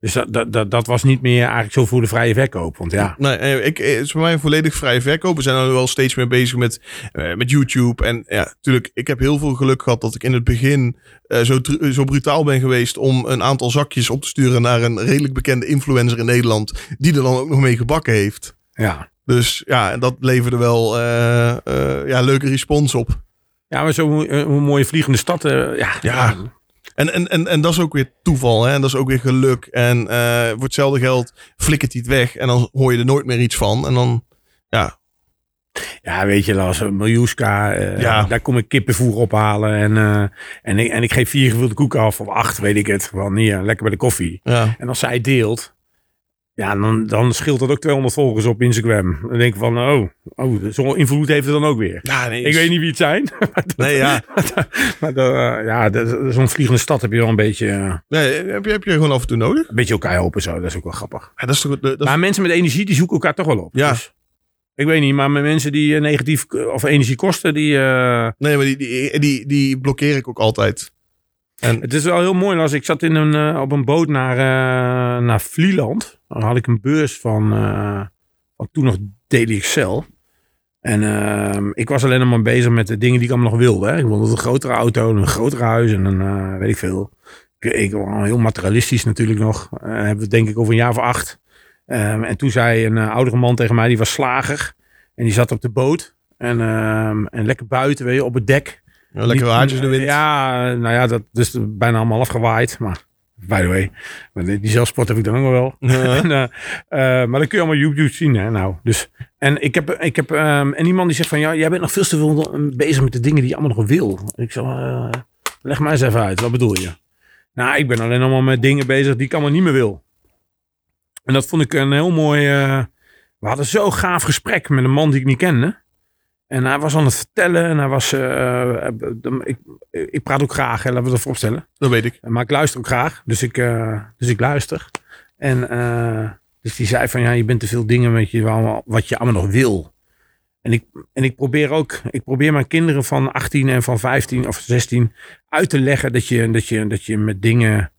Dus dat, dat, dat, was niet meer eigenlijk zo voor de vrije verkoop. Want ja. Nee, eh, ik, het is voor mij een volledig vrije verkoop. We zijn nu wel steeds meer bezig met, uh, met YouTube. En ja, natuurlijk, ik heb heel veel geluk gehad dat ik in het begin uh, zo, zo brutaal ben geweest om een aantal zakjes op te sturen naar een redelijk bekende influencer in Nederland. Die er dan ook nog mee gebakken heeft. Ja. Dus ja, dat leverde wel uh, ja, leuke respons op. Ja, maar zo'n mooie vliegende stad. ja, ja. En, en, en, en dat is ook weer toeval. Hè? En dat is ook weer geluk. En uh, voor hetzelfde geld flikkert hij het weg. En dan hoor je er nooit meer iets van. En dan, ja. Ja, weet je, Lars, Miljuska, uh, ja. daar kom ik kippenvoer ophalen. En, uh, en, ik, en ik geef vier gevulde koeken af, of acht, weet ik het. Van hier, lekker bij de koffie. Ja. En als zij deelt, ja, dan, dan scheelt dat ook 200 volgers op Instagram. Dan denk ik van, oh, oh zo'n invloed heeft het dan ook weer. Ja, nee, ik weet niet wie het zijn. nee, ja. maar uh, ja, zo'n vliegende stad heb je wel een beetje... Uh, nee, heb je, heb je gewoon af en toe nodig. Een beetje elkaar helpen zo, dat is ook wel grappig. Ja, dat is toch, dat maar mensen met energie, die zoeken elkaar toch wel op. Ja. Dus, ik weet niet, maar met mensen die uh, negatief of energie kosten, die... Nee, maar die, die, die, die blokkeer ik ook altijd. En... Het is wel heel mooi. Als ik zat in een, op een boot naar, naar Vlieland. Dan had ik een beurs van, uh, van toen nog DDXL. En uh, ik was alleen maar bezig met de dingen die ik allemaal nog wilde. Hè. Ik wilde een grotere auto, een groter huis en een uh, weet ik veel. Ik, ik was heel materialistisch natuurlijk nog. Uh, hebben we denk ik over een jaar of acht. Um, en toen zei een oudere man tegen mij, die was slager. En die zat op de boot. En, um, en lekker buiten, weet je, op het dek. Ja, lekker waardjes de wind. Ja, nou ja, dat is bijna allemaal afgewaaid. Maar By the way. Die zelfsport heb ik dan ook wel. en, uh, uh, maar dan kun je allemaal YouTube zien. Hè, nou. dus, en ik heb, ik heb um, en iemand die zegt van ja, jij bent nog veel te veel bezig met de dingen die je allemaal nog wil. Ik zeg, uh, leg mij eens even uit. Wat bedoel je? Nou, ik ben alleen allemaal met dingen bezig die ik allemaal niet meer wil. En dat vond ik een heel mooi. we hadden zo'n gaaf gesprek met een man die ik niet kende. En hij was aan het vertellen en hij was. Uh, ik, ik praat ook graag, hè, laten we dat voorstellen. Dat weet ik. Maar ik luister ook graag, dus ik, uh, dus ik luister. En uh, dus die zei van ja, je bent te veel dingen met je, wat je allemaal nog wil. En ik, en ik probeer ook, ik probeer mijn kinderen van 18 en van 15 of 16 uit te leggen dat je, dat je, dat je met dingen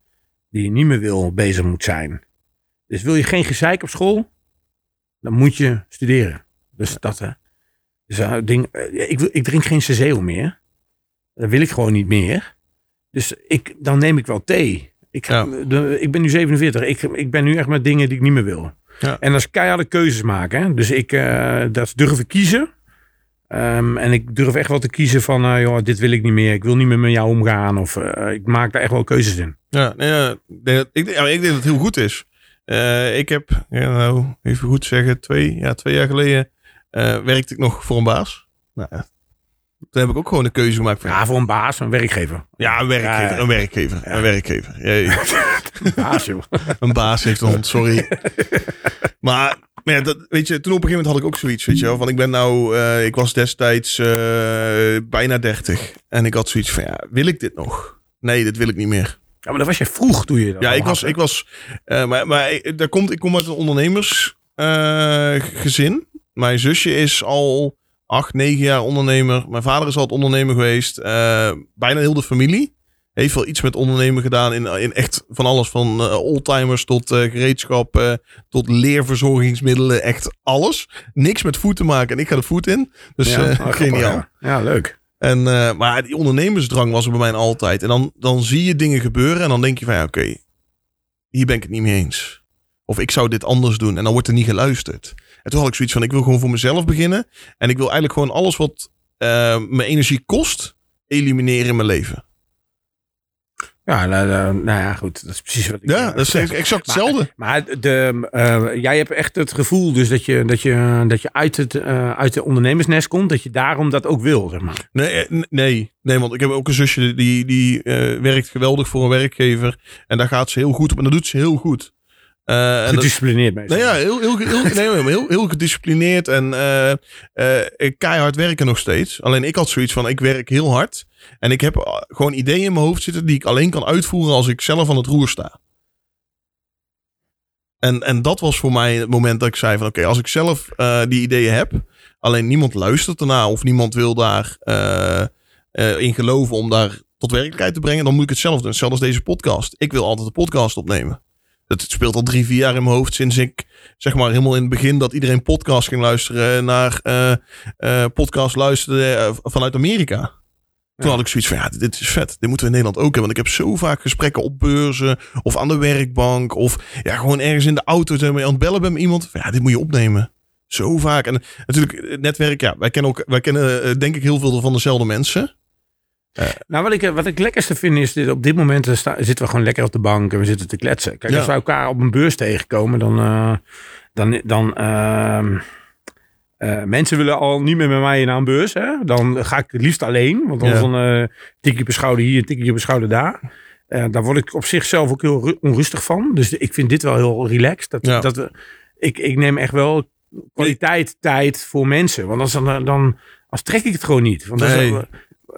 die je niet meer wil bezig moet zijn. Dus wil je geen gezeik op school, dan moet je studeren. Dus dat hè. Dus ding, eh, ik, ik drink geen Cezeo meer. Dat wil ik gewoon niet meer. Dus ik, dan neem ik wel thee. Ik, de, ik ben nu 47. Ik, ik ben nu echt met dingen die ik niet meer wil. Ja. En dat is keiharde keuzes maken. Hè? Dus ik uh, dat durf ik kiezen. Um, en ik durf echt wel te kiezen van, uh, joh, dit wil ik niet meer. Ik wil niet meer met jou omgaan. Of uh, ik maak daar echt wel keuzes in. Ja, ja, ik, ik, ik denk dat het heel goed is. ik heb, ja, nou, even goed zeggen, twee, ja, twee jaar geleden werkte ik nog voor een baas. Nou, toen heb ik ook gewoon de keuze gemaakt. Van, ja, voor een baas, een werkgever. Ja, een werkgever. Een werkgever. Een werkgever. een baas, joh. een baas heeft een hond, sorry. maar, maar ja, dat, weet je, toen op een gegeven moment had ik ook zoiets, weet je wel. Van ik ben nou, uh, ik was destijds uh, bijna 30. En ik had zoiets van, ja, wil ik dit nog? Nee, dit wil ik niet meer. Ja, maar dat was je vroeg toen je dat Ja, ik was, ik was, maar, maar daar komt, ik kom uit een ondernemersgezin mijn zusje is al acht, negen jaar ondernemer. Mijn vader is altijd ondernemer geweest. Uh, bijna heel de familie. Heeft wel iets met ondernemen gedaan in, in echt van alles. Van uh, oldtimers tot uh, gereedschap, tot leerverzorgingsmiddelen. Echt alles. Niks met voet te maken. En ik ga de voet in. Dus ja, oh, geniaal. Ja. ja, leuk. En, maar die ondernemersdrang was er bij mij altijd. En dan, dan zie je dingen gebeuren en dan denk je van ja, oké, hier ben ik het niet mee eens. Of ik zou dit anders doen. En dan wordt er niet geluisterd. En toen had ik zoiets van, ik wil gewoon voor mezelf beginnen. En ik wil eigenlijk gewoon alles wat uh, mijn energie kost, elimineren in mijn leven. Ja, nou, nou, nou ja, goed. Dat is precies wat ik Ja, eh, dat is exact Maar- hetzelfde. Maar de, eh, jij hebt echt het gevoel dus dat je, dat je, dat je uit, het, eh, uit de ondernemersnest komt. Dat je daarom dat ook wil, zeg maar. Nee, eh, nee, nee, want ik heb ook een zusje die, die eh, werkt geweldig voor een werkgever. En daar gaat ze heel goed op en dat doet ze heel goed. Eh, Gedisciplineerd meestal. nou ja, heel, heel, heel, nee, maar heel, heel gedisciplineerd en eh, eh, keihard werken nog steeds. Alleen ik had zoiets van, ik werk heel hard. En ik heb gewoon ideeën in mijn hoofd zitten die ik alleen kan uitvoeren als ik zelf aan het roer sta. En, en dat was voor mij het moment dat ik zei van, oké, als ik zelf die ideeën heb, alleen niemand luistert ernaar of niemand wil daar in geloven om daar tot werkelijkheid te brengen, dan moet ik het zelf doen. Als deze podcast. Ik wil altijd een podcast opnemen. Het speelt al drie, vier jaar in mijn hoofd sinds ik, zeg maar, helemaal in het begin dat iedereen podcast ging luisteren naar eh, podcast luisterde eh, vanuit Amerika. Toen had ik zoiets van, ja, dit is vet. Dit moeten we in Nederland ook hebben. Want ik heb zo vaak gesprekken op beurzen of aan de werkbank of ja, gewoon ergens in de auto zijn we aan het bellen met iemand. Ja, dit moet je opnemen. Zo vaak. En natuurlijk, het netwerk, ja, wij kennen, ook, wij kennen denk ik heel veel van dezelfde mensen. Nou, wat ik, wat ik lekkerste vind is, dit, op dit moment eh, sta- zitten we gewoon lekker op de bank en we zitten te kletsen. Kijk, Ja. als we elkaar op een beurs tegenkomen, dan, eh, dan, dan ehm, eh, mensen willen al niet meer met mij naar een beurs. Hè? Dan ga ik het liefst alleen, want anders Ja. dan eh tikje per schouder hier, tikje per schouder daar. Eh, daar word ik op zichzelf ook heel ru- onrustig van. Dus ik vind dit wel heel relaxed. Dat, Ja. dat we, ik, ik neem echt wel kwaliteit tijd voor mensen. Want als dan, dan als trek ik het gewoon niet. Want als Nee. dan,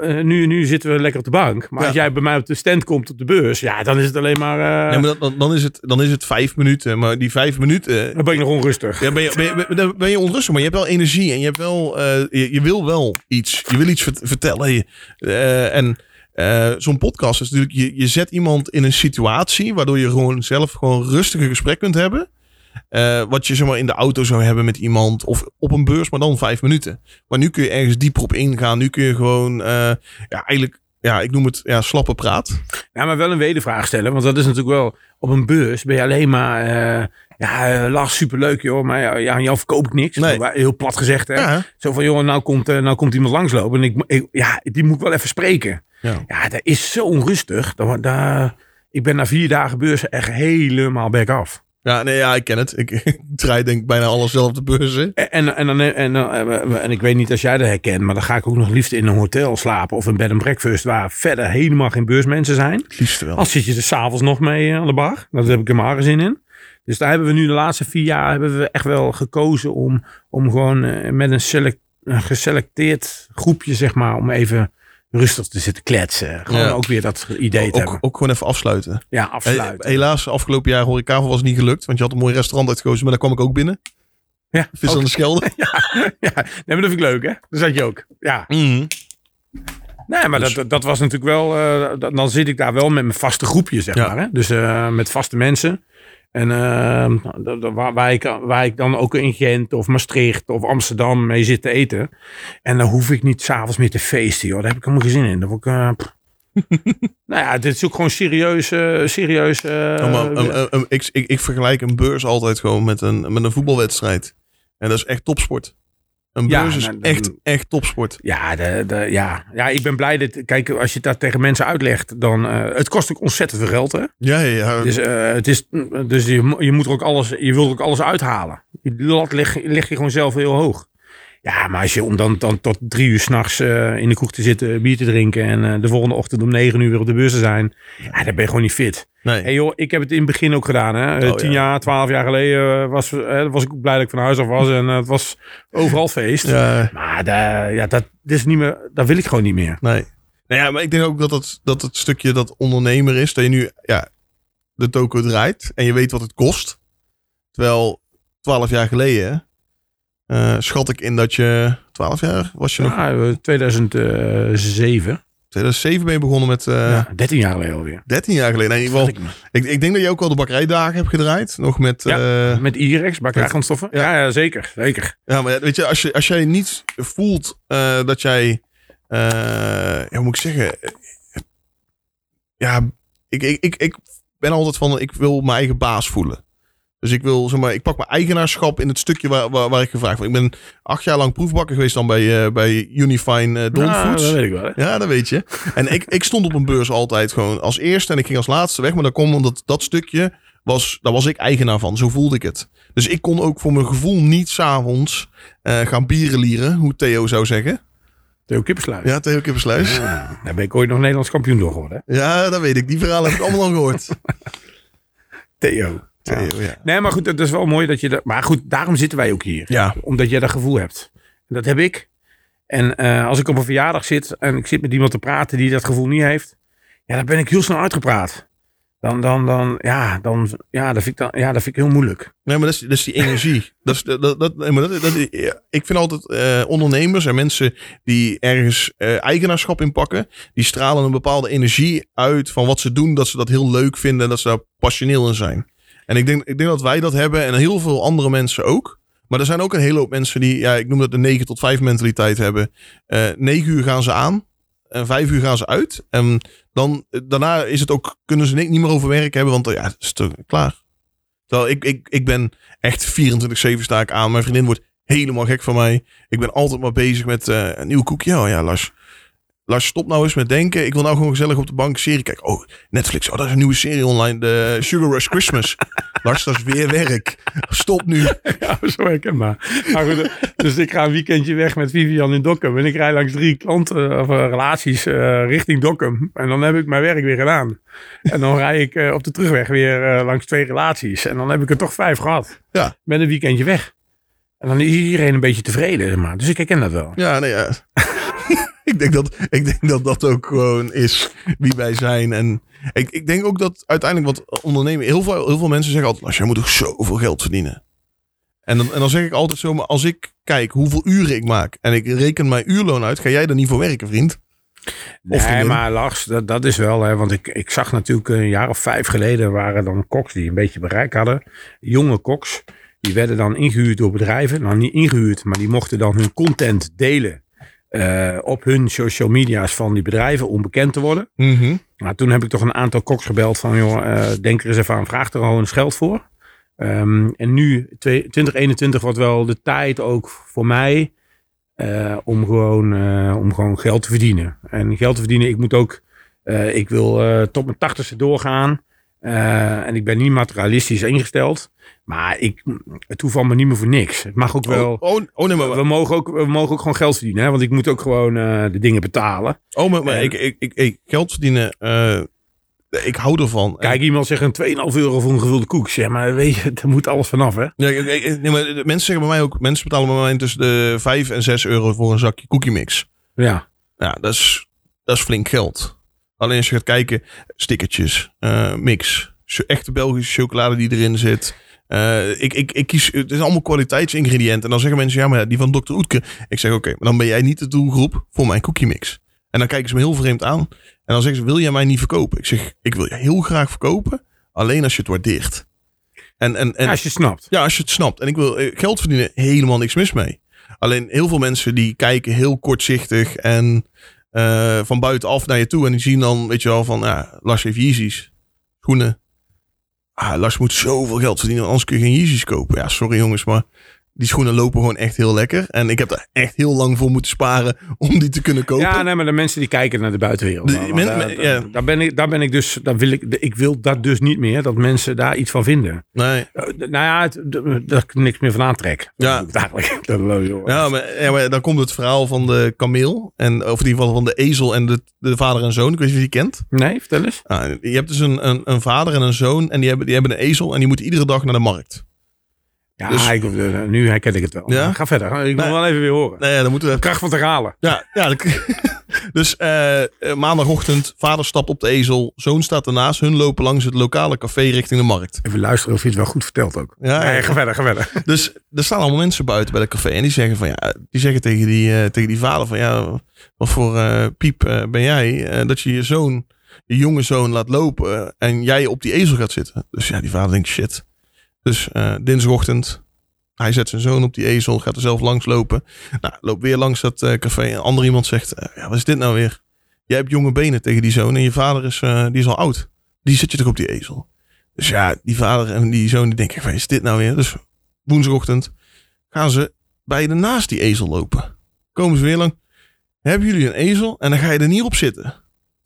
eh, nu, nu zitten we lekker op de bank. Maar Ja. als jij bij mij op de stand komt op de beurs, ja, dan is het alleen maar. eh, nee, maar dan- dan, dan, is het, dan is het vijf minuten. Maar die vijf minuten, dan ben ik nog onrustig. Ja, ben je, ben, je, ben- ben je onrustig, maar je hebt wel energie en je, hebt wel, eh, je, je wil wel iets. Je wil iets vert- vertellen. Je- en zo'n podcast is natuurlijk, je, je zet iemand in een situatie waardoor je gewoon zelf gewoon rustig een gesprek kunt hebben. Eh, wat je zeg maar in de auto zou hebben met iemand of op een beurs, maar dan vijf minuten. Maar nu kun je ergens dieper op ingaan. Nu kun je gewoon, eh, ja, eigenlijk, ja, ik noem het ja, slappe praat. Ja, maar wel een wedervraag stellen. Want dat is natuurlijk wel. Op een beurs ben je alleen maar. eh, ja, lach, superleuk joh. Maar ja, ja, aan jou verkoop ik niks. Nee. Heel plat gezegd hè. Ja, Zo van, joh, nou komt, nou komt iemand langslopen. En ik, ja, die moet ik wel even spreken. Ja. Ja, dat is zo onrustig. Dat, ik ben na vier dagen beurs echt helemaal back af. Ja, nee, ja, ik ken het. Ik, ik draai denk ik bijna alles zelf de beurzen. En, en, en, dan- en, dan- en, ik weet niet als jij dat herkent, maar dan ga ik ook nog liefst in een hotel slapen of een bed and breakfast waar verder helemaal geen beursmensen zijn. Het liefste wel. Als zit je er s'avonds nog mee eh, aan de bar. Daar heb ik er maar zin in. Dus daar hebben we nu de laatste vier jaar hebben we echt wel gekozen om, om gewoon eh, met een, select, een geselecteerd groepje, zeg maar, om even rustig te zitten kletsen. Gewoon Ja. ook weer dat idee te ook, hebben. ook gewoon even afsluiten. Ja, afsluiten. Helaas, afgelopen jaar horecavel was niet gelukt. Want je had een mooi restaurant uitgekozen, maar daar kwam ik ook binnen. ja, Vis ook. aan de Schelde. ja, nee, maar dat vind ik leuk, hè? Daar zat je ook. Ja. Mhm. Nee, maar Dus- dat, dat was natuurlijk wel. eh, dat- dan zit ik daar wel met mijn vaste groepje, zeg Ja. maar. Hè? Dus eh, met vaste mensen. En eh, dat- dat- waar, waar, ik, waar ik dan ook in Gent of Maastricht of Amsterdam mee zit te eten. En dan hoef ik niet s'avonds meer te feesten, joh. Daar heb ik helemaal geen zin in. Dan word ik, eh, nou ja, dit is ook gewoon serieus. eh, serieus eh, maar, um, um, um, ik, ik, ik vergelijk een beurs altijd gewoon met een, met een voetbalwedstrijd. En dat is echt topsport. Een Ja, beurs is nou, echt, echt topsport. Ja, de, de, ja. ja, ik ben blij dat. Kijk, als je dat tegen mensen uitlegt, dan. eh, het kost ook ontzettend veel geld, hè? Ja, ja. Dus, eh, het is, dus je, je moet er ook alles, je wilt ook alles uithalen. Die lat leg, leg je gewoon zelf heel hoog. Ja, maar als je om dan, dan tot drie uur s'nachts uh, in de kroeg te zitten, bier te drinken en uh, de volgende ochtend om negen uur weer op de beurs te zijn, ja, dan ben je gewoon niet fit. nee. Hey joh, ik heb het in het begin ook gedaan. Hè. Oh, Tien ja. jaar, twaalf jaar geleden was, was ik ook blij dat ik van huis af was en het was overal feest. Ja, Maar daar, ja, dat, dat, is niet meer, dat wil ik gewoon niet meer. nee. Nou ja, maar ik denk ook dat het, dat het stukje dat ondernemer is, dat je nu ja, de toko draait en je weet wat het kost. Terwijl twaalf jaar geleden uh, schat ik in dat je 12 jaar was je nog. Ja, 2007. 2007 ben je begonnen met. Uh, ja, 13 jaar geleden alweer. 13 jaar geleden. Nee, in ieder geval, ik, ik, denk dat je ook al de bakkerijdagen hebt gedraaid. Nog met. Ja, uh, met Irex, bakkerijgrondstoffen. Ja. Ja, ja, zeker. Zeker. Ja, maar weet je, als, je, als jij niet voelt dat jij. ja, hoe moet ik zeggen? Ja, ik, ik, ik, ik ben altijd van. Ik wil mijn eigen baas voelen. Dus ik wil, zeg maar, ik pak mijn eigenaarschap in het stukje waar, waar, waar ik gevraagd word. Ik ben acht jaar lang proefbakker geweest dan bij, uh, bij Unifine uh, Don ja, Foods. dat weet ik wel. Hè? Ja, dat weet je. En ik, ik stond op een beurs altijd gewoon als eerste en ik ging als laatste weg. Maar dat kwam omdat dat stukje was, daar was ik eigenaar van. Zo voelde ik het. Dus ik kon ook voor mijn gevoel niet s'avonds uh, gaan bierenlieren, hoe Theo zou zeggen. Theo Kippersluis. Ja, Theo Kippersluis. Ja, daar ben ik ooit nog Nederlands kampioen door geworden. Hè? Ja, dat weet ik. Die verhalen heb ik allemaal al gehoord. Theo. Theo, ja. Nee, maar goed, het is wel mooi dat je dat. Maar goed, daarom zitten wij ook hier. Ja. Omdat jij dat gevoel hebt. En dat heb ik. En uh, als ik op een verjaardag zit en ik zit met iemand te praten die dat gevoel niet heeft, ja, dan ben ik heel snel uitgepraat. Dan, dan, dan, ja, dan, ja, dat vind ik, dan, ja, dat vind ik heel moeilijk. Nee, maar dat is, dat is die energie. dat is, dat, dat, nee, maar dat, dat, ik vind altijd uh, ondernemers en mensen die ergens uh, eigenaarschap in pakken, die stralen een bepaalde energie uit van wat ze doen, dat ze dat heel leuk vinden en dat ze daar passioneel in zijn. En ik denk, ik denk dat wij dat hebben en heel veel andere mensen ook. Maar er zijn ook een hele hoop mensen die, ja, ik noem dat de 9 tot 5 mentaliteit hebben. Uh, 9 uur gaan ze aan en 5 uur gaan ze uit. En dan, daarna is het ook, kunnen ze niet meer over werk hebben, want ja, het klaar. Terwijl ik, ik, ik ben echt 24-7 sta ik aan. Mijn vriendin wordt helemaal gek van mij. Ik ben altijd maar bezig met een nieuw koekje. Oh ja, Lars. Lars, stop nou eens met denken. Ik wil nou gewoon gezellig op de bank serie kijken. Oh, Netflix. Oh, dat is een nieuwe serie online. De Sugar Rush Christmas. Lars, dat is weer werk. Stop nu. Ja, zo herkenbaar. Maar goed, dus ik ga een weekendje weg met Vivian in Dokkum. En ik rij langs drie klanten of uh, relaties uh, richting Dokkum. En dan heb ik mijn werk weer gedaan. En dan rij ik uh, op de terugweg weer langs twee relaties. En dan heb ik er toch vijf gehad. Ja. Met een weekendje weg. En dan is iedereen een beetje tevreden. Maar. Dus ik herken dat wel. Ja, nee, ja. ik, denk dat, ik denk dat dat ook gewoon is wie wij zijn. En ik, ik denk ook dat uiteindelijk wat ondernemen... Heel veel, heel veel mensen zeggen altijd... Als jij moet toch zoveel geld verdienen. En dan, en dan zeg ik altijd zo... Maar als ik kijk hoeveel uren ik maak... En ik reken mijn uurloon uit... Ga jij er niet voor werken, vriend? Of nee, maar Lars, dat, dat is wel, hè, want ik, ik zag natuurlijk een jaar of vijf geleden waren dan koks die een beetje bereik hadden. Jonge koks, die werden dan ingehuurd door bedrijven. Nou, niet ingehuurd, maar die mochten dan hun content delen uh, op hun social media's van die bedrijven om bekend te worden. Mm -hmm. Nou, toen heb ik toch een aantal koks gebeld van, joh, uh, denk er eens even aan, vraag er al eens geld voor. Um, en nu, 2021 wordt wel de tijd ook voor mij uh, om, gewoon, om gewoon geld te verdienen. En geld te verdienen, ik moet ook, ik wil tot mijn tachtigste doorgaan. En ik ben niet materialistisch ingesteld. Maar ik, het hoeft allemaal niet meer voor niks. Het mag ook wel. Oh, oh, oh nee, maar we, mogen ook, we mogen ook gewoon geld verdienen. Hè? Want ik moet ook gewoon de dingen betalen. Oh, maar, maar ik, ik, ik, ik, geld verdienen. ik hou ervan. Kijk, iemand zegt een 2,5 euro voor een gevulde koek. Zeg maar, weet je, daar moet alles vanaf, hè? Nee, nee, maar mensen zeggen bij mij ook... Mensen betalen bij mij tussen de 5 en 6 euro voor een zakje cookie mix. Ja. Ja, dat is, dat is flink geld. Alleen als je gaat kijken, stickertjes, uh, mix, echte Belgische chocolade die erin zit. Uh, ik, ik, ik kies, het is allemaal kwaliteitsingrediënten. En dan zeggen mensen, ja, maar die van Dr. Oetke. Ik zeg, oké, okay, maar dan ben jij niet de doelgroep voor mijn cookie mix. En dan kijken ze me heel vreemd aan. En dan zeggen ze, wil jij mij niet verkopen? Ik zeg, ik wil je heel graag verkopen. Alleen als je het waardeert. En, en, en, ja, als je het snapt. Ja, als je het snapt. En ik wil geld verdienen, helemaal niks mis mee. Alleen heel veel mensen die kijken heel kortzichtig en uh, van buitenaf naar je toe. En die zien dan, weet je wel, van ja, Lars heeft Yeezys. Schoenen. Ah, Lars moet zoveel geld verdienen, anders kun je geen Yeezys kopen. Ja, sorry jongens, maar die schoenen lopen gewoon echt heel lekker. En ik heb daar echt heel lang voor moeten sparen om die te kunnen kopen. Ja, nee, maar de mensen die kijken naar de buitenwereld. De, maar, men, daar, men, ja. daar, ben ik, daar ben ik dus, daar wil ik, ik wil dat dus niet meer, dat mensen daar iets van vinden. Nee. Uh, nou ja, het, dat ik niks meer van aantrek. Ja. Eigenlijk. ja, maar, ja, maar dan komt het verhaal van de kameel. En, of in ieder geval van de ezel en de, de vader en zoon. Ik weet niet of je die kent. Nee, vertel eens. Ah, je hebt dus een, een, een vader en een zoon. En die hebben, die hebben een ezel. En die moeten iedere dag naar de markt. Ja, dus, ik, nu herken ik het wel. Ja? Ga verder. Ik wil Nee. wel even weer horen. Nee, dan moeten we... Kracht van te halen. Ja, ja. dat- dus eh, eh, maandagochtend, vader stapt op de ezel. Zoon staat ernaast. Hun lopen langs het lokale café richting de markt. Even luisteren of je het wel goed vertelt ook. Ja, nee, ga verder, ga verder. Dus er staan allemaal mensen buiten bij dat café. En die zeggen van ja, die zeggen tegen die, eh, tegen die vader van ja, wat voor eh, piep eh, ben jij? eh, dat je je zoon, je jonge zoon laat lopen en jij op die ezel gaat zitten. Dus ja, die vader denkt shit. Dus eh, dinsdagochtend, hij zet zijn zoon op die ezel, gaat er zelf langs lopen. Nou, loopt weer langs dat eh, café. En ander iemand zegt, eh, ja, wat is dit nou weer? Jij hebt jonge benen tegen die zoon en je vader is, die is al oud. Die zit je toch op die ezel? Dus ja, die vader en die zoon die denken, van, is dit nou weer? Dus woensdagochtend gaan ze bij de naast die ezel lopen. Komen ze weer lang. Hebben jullie een ezel? En dan ga je er niet op zitten.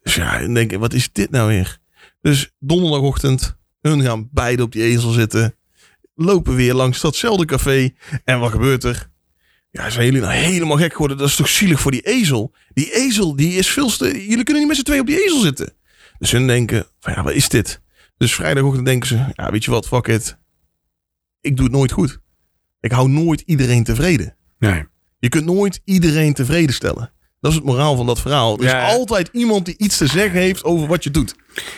Dus ja, dan denk wat is dit nou weer? Dus donderdagochtend, hun gaan beide op die ezel zitten. Lopen weer langs datzelfde café. En wat gebeurt er? Ja, zijn jullie nou helemaal gek geworden? Dat is toch zielig voor die ezel? Die ezel, die is veel te... Jullie kunnen niet met z'n twee op die ezel zitten. Dus hun denken, van ja, wat is dit? Dus vrijdagochtend denken ze, ja, weet je wat, fuck it. Ik doe het nooit goed. Ik hou nooit iedereen tevreden. Nee. Je kunt nooit iedereen tevreden stellen. Dat is het moraal van dat verhaal. Er is Ja. altijd iemand die iets te zeggen heeft over wat je doet.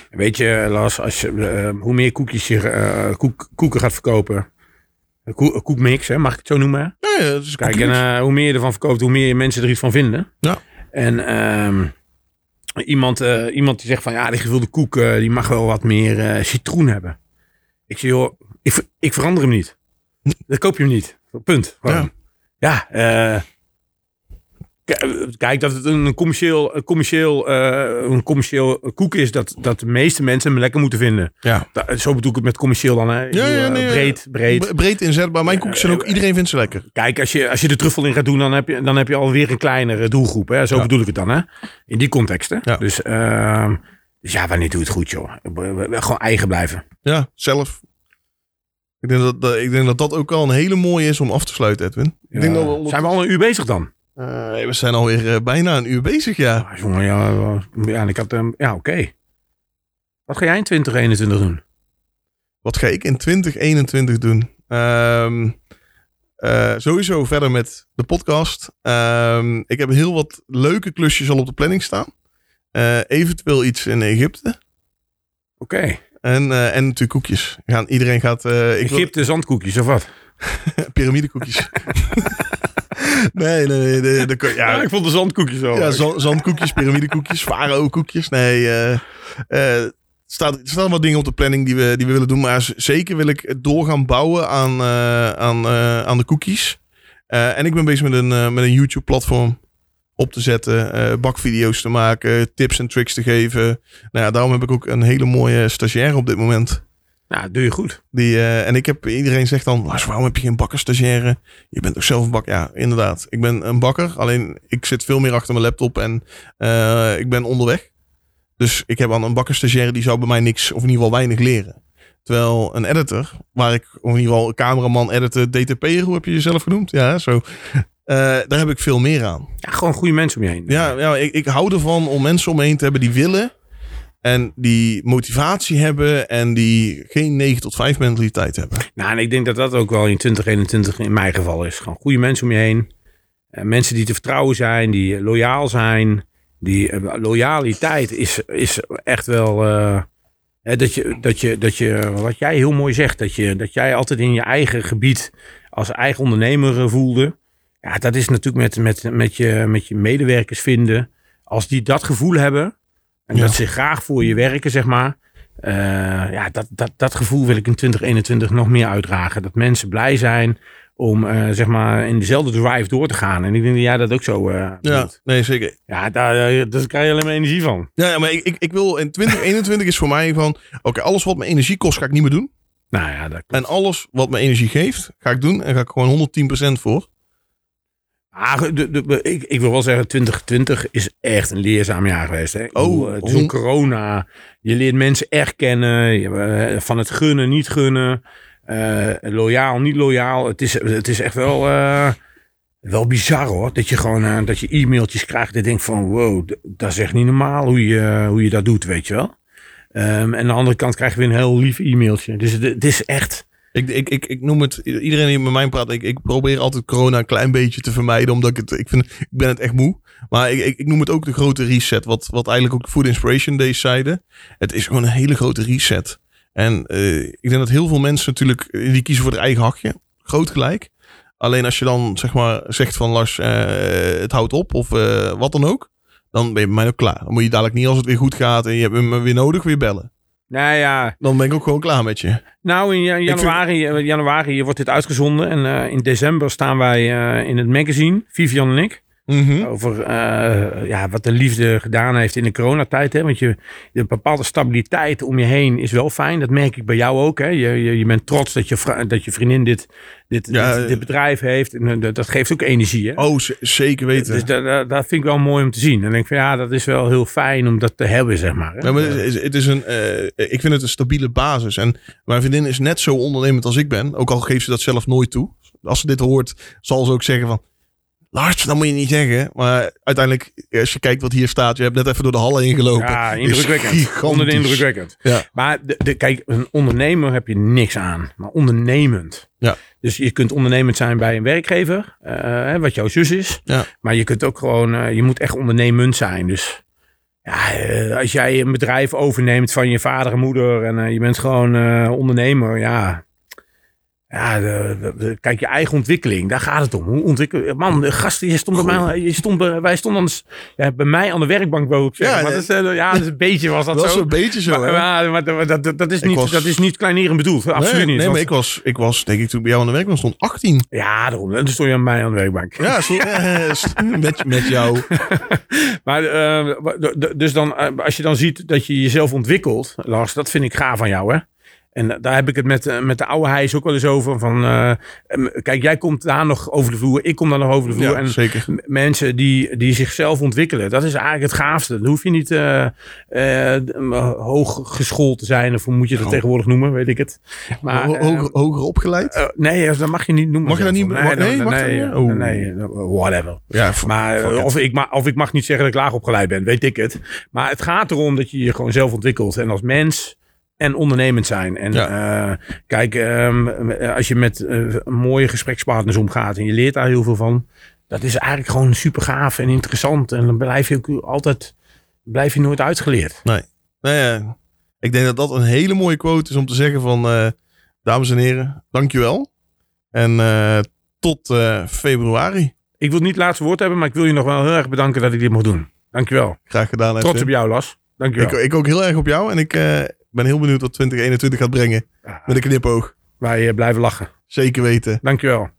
Weet je, Lars, als je, eh, hoe meer koekjes je eh, koek, koeken gaat verkopen. Een koe- een koekmix, hè, mag ik het zo noemen? Ja, ja, dat is Kijk, en eh, hoe meer je ervan verkoopt, hoe meer mensen er iets van vinden. Ja. En ehm, iemand, eh, iemand die zegt van ja, die gevulde koek eh, die mag wel wat meer eh, citroen hebben. Ik zeg joh, ik, ik verander hem niet. Dan koop je hem niet. Punt. Gewoon. Ja, eh, k- kijk dat het een commercieel, een commercieel, eh, een commercieel koek is dat, dat de meeste mensen hem lekker moeten vinden. ja. Da- zo bedoel ik het met commercieel dan. Hè? Ja, ja, bedoel, eh, nee, breed, breed. Bre- Breed inzetbaar. Mijn koekjes zijn ook, iedereen vindt ze lekker. Kijk, als je, als je de truffel in gaat doen, dan heb je, dan heb je alweer een kleinere doelgroep. Hè? Zo bedoel ik het dan, hè? In die context, hè? Dus, ehm, dus ja, wanneer doe je het goed, joh? Gewoon eigen blijven. Ja, zelf. Ik denk dat, dat, ik denk dat dat ook al een hele mooie is om af te sluiten, Edwin. Ik denk dat we, Zijn we al een uur bezig dan? Eh, we zijn alweer eh, bijna een uur bezig, ja. Ah, jongen, ja, ja, ik had, ehm, ja oké. Wat ga jij in 2021 doen? Wat ga ik in 2021 doen? Ehm, eh, sowieso verder met de podcast. Ehm, ik heb heel wat leuke klusjes al op de planning staan. Eventueel iets in Egypte. Oké. En, en natuurlijk koekjes. Gaan, iedereen gaat... wil- Egypte zandkoekjes of wat? piramidekoekjes. nee, nee, nee. de- de- de- Ja, ja, ik vond de zandkoekjes wel. ja, zand- zandkoekjes, piramidekoekjes, farao-koekjes. Nee, eh, er staat, er staan wat dingen op de planning die we, die we willen doen. Maar zeker wil ik door gaan bouwen aan, eh, aan, eh, aan de koekjes. Eh, en ik ben bezig met een, met een YouTube-platform op te zetten. bakvideo's te maken, tips en tricks te geven. Nou ja, daarom heb ik ook een hele mooie stagiaire op dit moment. Nou, doe je goed. Die, eh, en ik heb, iedereen zegt dan, Lars, waarom heb je geen bakkerstagiaire? Je bent toch zelf een bakker? Ja, inderdaad. Ik ben een bakker, alleen ik zit veel meer achter mijn laptop en eh, ik ben onderweg. Dus ik heb aan een bakkerstagiaire, die zou bij mij niks, of in ieder geval weinig leren. Terwijl een editor, waar ik, of in ieder geval cameraman, editor, DTP'er, hoe heb je jezelf genoemd? Ja, zo. Eh, daar heb ik veel meer aan. Ja, gewoon goede mensen om je heen. Ja, ja ik, ik hou ervan om mensen om me heen te hebben die willen. En die motivatie hebben en die geen 9 tot 5 mentaliteit hebben. Nou, en ik denk dat dat ook wel in 2021 in mijn geval is. Gewoon goede mensen om je heen. Eh, mensen die te vertrouwen zijn, die loyaal zijn. Die eh, loyaliteit is, is echt wel. eh, dat, je, dat, je, dat je, wat jij heel mooi zegt, dat, je, dat jij altijd in je eigen gebied als eigen ondernemer voelde. Ja, dat is natuurlijk met, met, met, je, met je medewerkers vinden. Als die dat gevoel hebben en Ja. dat ze graag voor je werken, zeg maar. Eh, ja, dat, dat, dat gevoel wil ik in 2021 nog meer uitdragen. Dat mensen blij zijn om eh, zeg maar in dezelfde drive door te gaan. En ik denk dat jij dat ook zo eh Ja, doet. nee, zeker. Ja, daar, daar krijg je alleen maar energie van. Ja, maar ik, ik, ik wil in 2021 is voor mij van... Oké, alles wat me energie kost, ga ik niet meer doen. Nou ja, dat En alles wat me energie geeft, ga ik doen. En ga ik gewoon 110% voor. Ah, de, de, ik, ik wil wel zeggen, 2020 is echt een leerzaam jaar geweest. Hè? Oh, het is corona. Je leert mensen echt kennen. Je, eh, van het gunnen, niet gunnen. eh, loyaal, niet loyaal. Het is, het is echt wel, eh, wel bizar hoor. Dat je gewoon dat je e-mailtjes krijgt. En denkt van wow, dat is echt niet normaal hoe je, hoe je dat doet, weet je wel. Ehm, en aan de andere kant krijg je weer een heel lief e-mailtje. Dus het, het is echt... Ik, ik, ik, ik noem het... Iedereen die met mij praat, ik, ik probeer altijd corona een klein beetje te vermijden. Omdat ik het... Ik, vind, ik ben het echt moe. Maar ik, ik, noem het ook de grote reset. Wat, wat eigenlijk ook Food Inspiration Days zeiden. Het is gewoon een hele grote reset. En eh, ik denk dat heel veel mensen natuurlijk... eh, Die kiezen voor het eigen hachje. Groot gelijk. Alleen als je dan zeg maar zegt van Lars, eh, het houdt op of wat dan ook. Dan ben je bij mij ook klaar. Dan moet je dadelijk niet als het weer goed gaat en je hebt me weer nodig, weer bellen. Nou ja, Dan ben ik ook gewoon klaar met je. Nou, in vind- januari, eh, januari wordt dit uitgezonden. En eh, in december staan wij eh, in het magazine, Vivian en ik. Mhm. Over eh, ja, wat de liefde gedaan heeft in de coronatijd. Hè? Want je, een bepaalde stabiliteit om je heen is wel fijn. Dat merk ik bij jou ook. Hè? Je, je, je bent trots dat je, dat je vriendin dit, dit, Ja, dit, dit bedrijf heeft. En eh, dat, dat geeft ook energie. Hè? Oh, z- zeker weten. Dus dat, dat, dat vind ik wel mooi om te zien. En dan denk ik van ja, dat is wel heel fijn om dat te hebben, zeg maar. hè. Ja, maar het is, het is een, eh, ik vind het een stabiele basis. En mijn vriendin is net zo ondernemend als ik ben. Ook al geeft ze dat zelf nooit toe. Als ze dit hoort, zal ze ook zeggen van... Lars, dat moet je niet zeggen. Maar uiteindelijk, als je kijkt wat hier staat... Je hebt net even door de hallen ingelopen. Ja, indrukwekkend. Onder de indrukwekkend. Ja. Maar de, de, kijk, een ondernemer heb je niks aan. Maar ondernemend. Ja. Dus je kunt ondernemend zijn bij een werkgever. eh, wat jouw zus is. Ja. Maar je kunt ook gewoon... eh, je moet echt ondernemend zijn. Dus... Ja, eh, als jij een bedrijf overneemt van je vader en moeder en je bent gewoon ondernemer, ja. Ja, de, de- de- kijk, je eigen ontwikkeling, daar gaat het om. Hoe ontwikkel Man, de gasten, je stond bij mij, je stond bij, wij stonden anders, ja, bij mij aan de werkbank, wou ik zeggen. Ja, maar dat is, eh, ja, dat is een beetje was dat Dat is zo. een beetje zo, Maar, maar, maar dat, dat, dat, is niet, was- dat is niet kleinerend bedoeld. Absoluut nee, niet. Nee, maar ik was, ik was, denk ik, toen ik bij jou aan de werk was, stond 18. Ja, daarom. En toen stond je aan mij aan de werkbank. Ja, stond, eh, met, met jou. Maar eh, dus dan, als je dan ziet dat je jezelf ontwikkelt, Lars, dat vind ik gaaf van jou, hè? En daar heb ik het met, eh, met de oude hijs ook wel eens over. Van, eh, kijk, jij komt daar nog over de vloer, ik kom daar nog over de vloer. Ja, en zeker. mensen die, die zichzelf ontwikkelen, dat is eigenlijk het gaafste. Dan hoef je niet m- hoog geschoold te zijn, of hoe moet je dat Oh. tegenwoordig noemen, weet ik het. Maar, Ho- hoger, hoger opgeleid? nee, dat mag je niet noemen. Mag je dat niet- Nee, nee, nee, mag dat nee, niet? Oh. nee, whatever. ja, Maar of ik, ma of ik mag niet zeggen dat ik laag opgeleid ben, weet ik het. Maar het gaat erom dat je je gewoon zelf ontwikkelt. En als mens en ondernemend zijn. En eh, kijk, ehm, als je met eh, mooie gesprekspartners omgaat en je leert daar heel veel van. Dat is eigenlijk gewoon super gaaf en interessant. En dan blijf je ook altijd, blijf je nooit uitgeleerd. Nou ja, ik denk dat dat een hele mooie quote is om te zeggen van... eh, dames en heren, dankjewel. En eh, tot eh, februari. Ik wil niet het laatste woord hebben, maar ik wil je nog wel heel erg bedanken dat ik dit mocht doen. Dankjewel. Graag gedaan. Trots op jou, Las. Dankjewel. Ik, ik ook heel erg op jou. En ik eh, ben heel benieuwd wat 2021 gaat brengen. Ja, Met een knipoog. wij eh, blijven lachen. Zeker weten. Dankjewel.